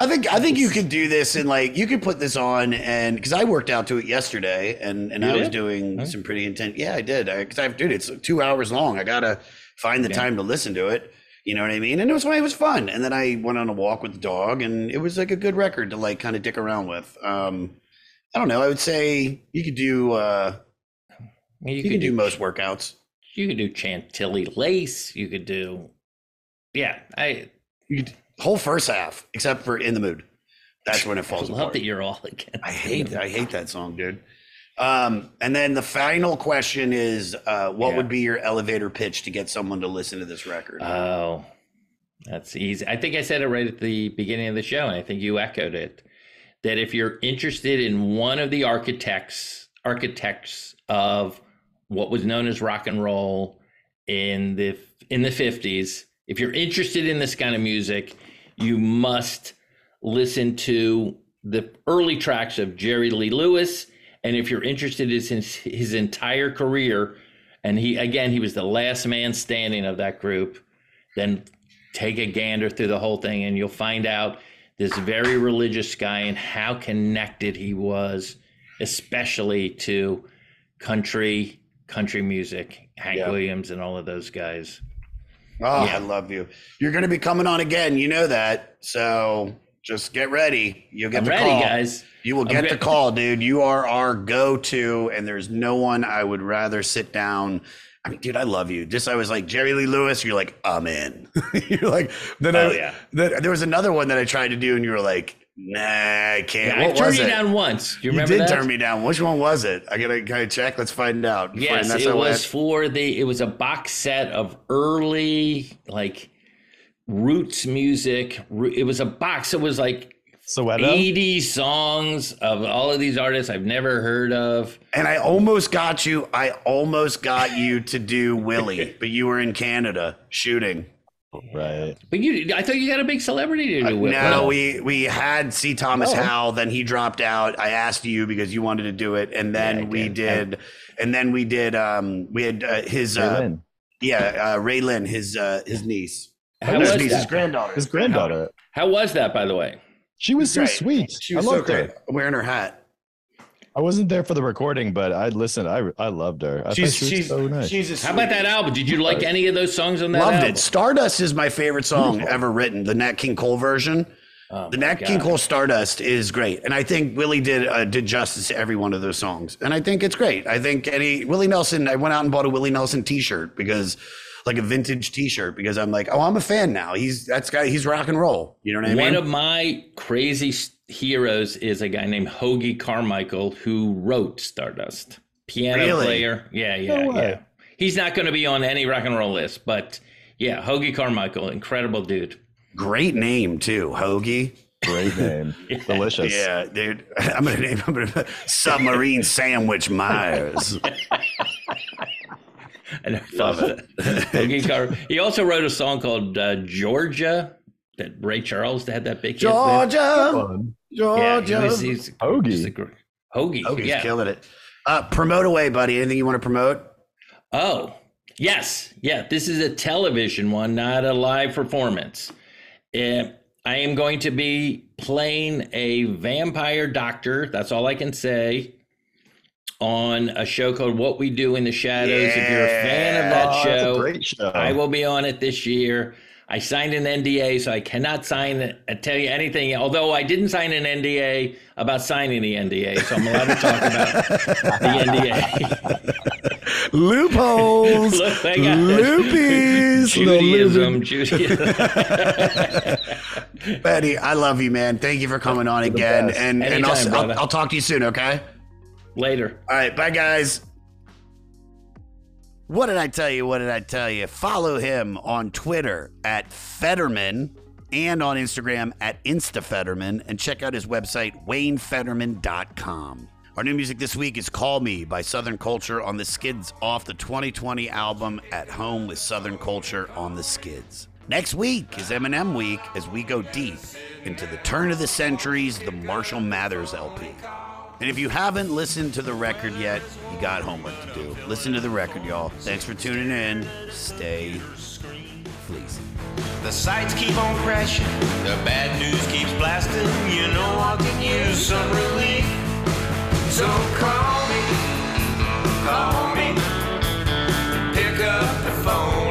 I think I think you could do this and like you could put this on and because I worked out to it yesterday and and You I was doing Huh? some pretty intense. Yeah, I did. Because I, dude, it's two hours long. I gotta find the Yeah. time to listen to it. You know what I mean? And it was it was fun. And then I went on a walk with the dog, and it was like a good record to like kind of dick around with. Um, I don't know. I would say you could do uh, you, you, could could do do most workouts. you could do Chantilly lace. You could do, yeah. I You could, whole first half, except for in the mood. That's when it falls [LAUGHS] I love apart. that you're all again. I hate I hate that song, dude. Um, and then the final question is, uh, what Yeah. would be your elevator pitch to get someone to listen to this record? Oh, that's easy. I think I said it right at the beginning of the show, and I think you echoed it. That if you're interested in one of the architects, architects of what was known as rock and roll in the in the 50s, if you're interested in this kind of music, you must listen to the early tracks of Jerry Lee Lewis. And if you're interested in his, his entire career, and he again he was the last man standing of that group, then take a gander through the whole thing, and you'll find out this very religious guy and how connected he was, especially to country country music, Hank Yeah. Williams, and all of those guys. oh, yeah. I love you. You're going to be coming on again. You know that. So just get ready. You'll get I'm the ready, call. guys. You will get the call, dude. You are our go-to, and there's no one I would rather sit down. I mean, dude, I love you. Just I was like Jerry Lee Lewis. You're like, I'm in. [LAUGHS] you're like, then Oh, I, yeah. Then, there was another one that I tried to do, and you were like, Nah, I can't. Yeah, I turned you it? down once. Do you You remember did that? turn me down. Which one was it? I gotta, gotta check. Let's find out. Yes, mess it was for the. It was a box set of early like roots music. It was a box. It was like Soweto? 80 songs of all of these artists I've never heard of. And I almost got you. I almost got you to do Willie, [LAUGHS] but you were in Canada shooting. Right. But you, I thought you got a big celebrity to do with. No, we we had C. Thomas No. Howell. Then he dropped out. I asked you because you wanted to do it, and then Yeah, we did. did, and then we did. Um, we had uh, his Ray uh, Lynn. yeah, uh, Raelyn, his uh, his niece. How was his that? his granddaughter. His granddaughter. How was that, by the way? She was so Great. sweet. She was I so loved great. her. Wearing her hat. I wasn't there for the recording, but I listened. I I loved her. I She's thought she was she's so nice. she's a How about that album? Did you like any of those songs on that album? Loved album? it. Stardust is my favorite song ever written. The Nat King Cole version. Oh the my Nat King Cole Stardust is great, and I think Willie did uh, did justice to every one of those songs, and I think it's great. I think any Willie Nelson. I went out and bought a Willie Nelson T-shirt because, like a vintage T-shirt, because I'm like, oh, I'm a fan now. He's that's guy. He's rock and roll. You know what I One mean? One of my crazy heroes is a guy named Hoagy Carmichael who wrote Stardust. Piano Really? player. Yeah, yeah, No yeah. He's not going to be on any rock and roll list, but yeah, Hoagy Carmichael, incredible dude. great name too, Hoagy. Great name. [LAUGHS] Delicious. Yeah, dude. [LAUGHS] I'm gonna name him [LAUGHS] Submarine Sandwich Myers. [LAUGHS] I never thought of that. [LAUGHS] Hoagy he also wrote a song called uh, Georgia that Ray Charles had that big hit. Georgia, Fun. Yeah, he was, he's Hoagy. just a gr- Hoagy. Hoagy's yeah. killing it. Uh, promote away, buddy. Anything you want to promote? Oh, yes. Yeah, this is a television one, not a live performance. Uh, I am going to be playing a vampire doctor. That's all I can say. On a show called What We Do in the Shadows. If you're a fan of that Oh, show, great show. I will be on it this year. I signed an NDA, so I cannot sign uh, tell you anything. Although I didn't sign an NDA about signing the NDA, so I'm allowed to talk about [LAUGHS] the NDA. Loopholes. [LAUGHS] Look, I got Loopies. Judaism, Judaism. [LAUGHS] Betty, I love you, man. Thank you for coming on again. And and I'll, I'll. I'll talk to you soon, okay? Later. All right, bye guys. What did I tell you? What did I tell you? Follow him on Twitter at Federman and on Instagram at InstaFederman and check out his website, WayneFederman.com. Our new music this week is Call Me by Southern Culture on the Skids off the 2020 album At Home with Southern Culture on the Skids. Next week is Eminem Week as we go deep into the turn of the centuries, the Marshall Mathers LP. And if you haven't listened to the record yet, you got homework to do. Listen to the record, y'all. Thanks for tuning in. Stay fleecy. The sights keep on crashing, the bad news keeps blasting. You know I could use some relief. So call me, call me. Pick up the phone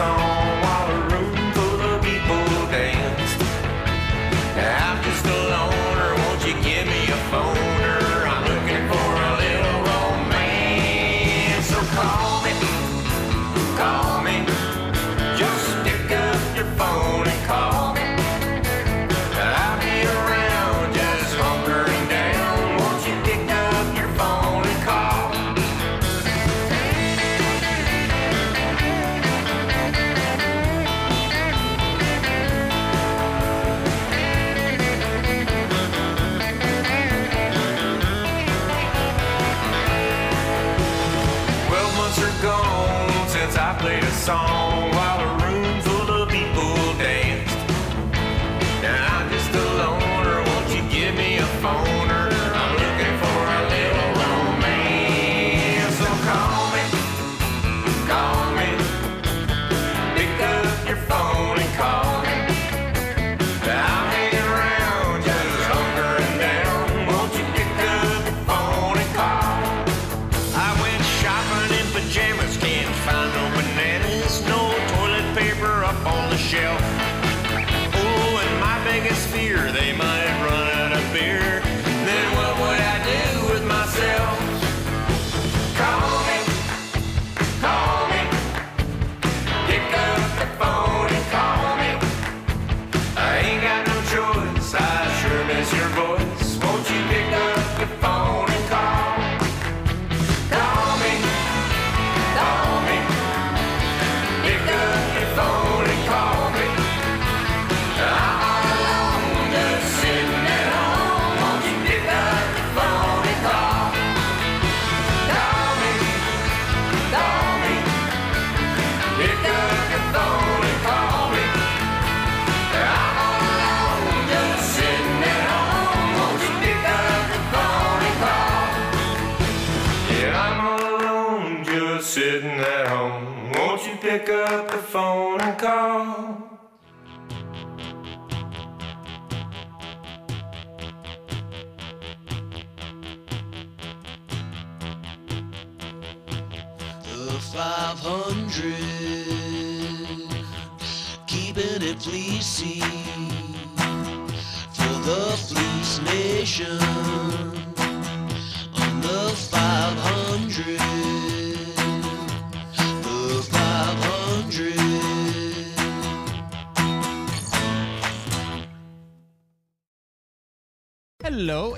song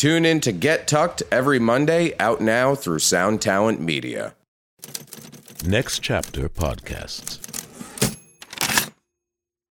Tune in to Get Tucked every Monday, out now through Sound Talent Media. Next Chapter Podcasts.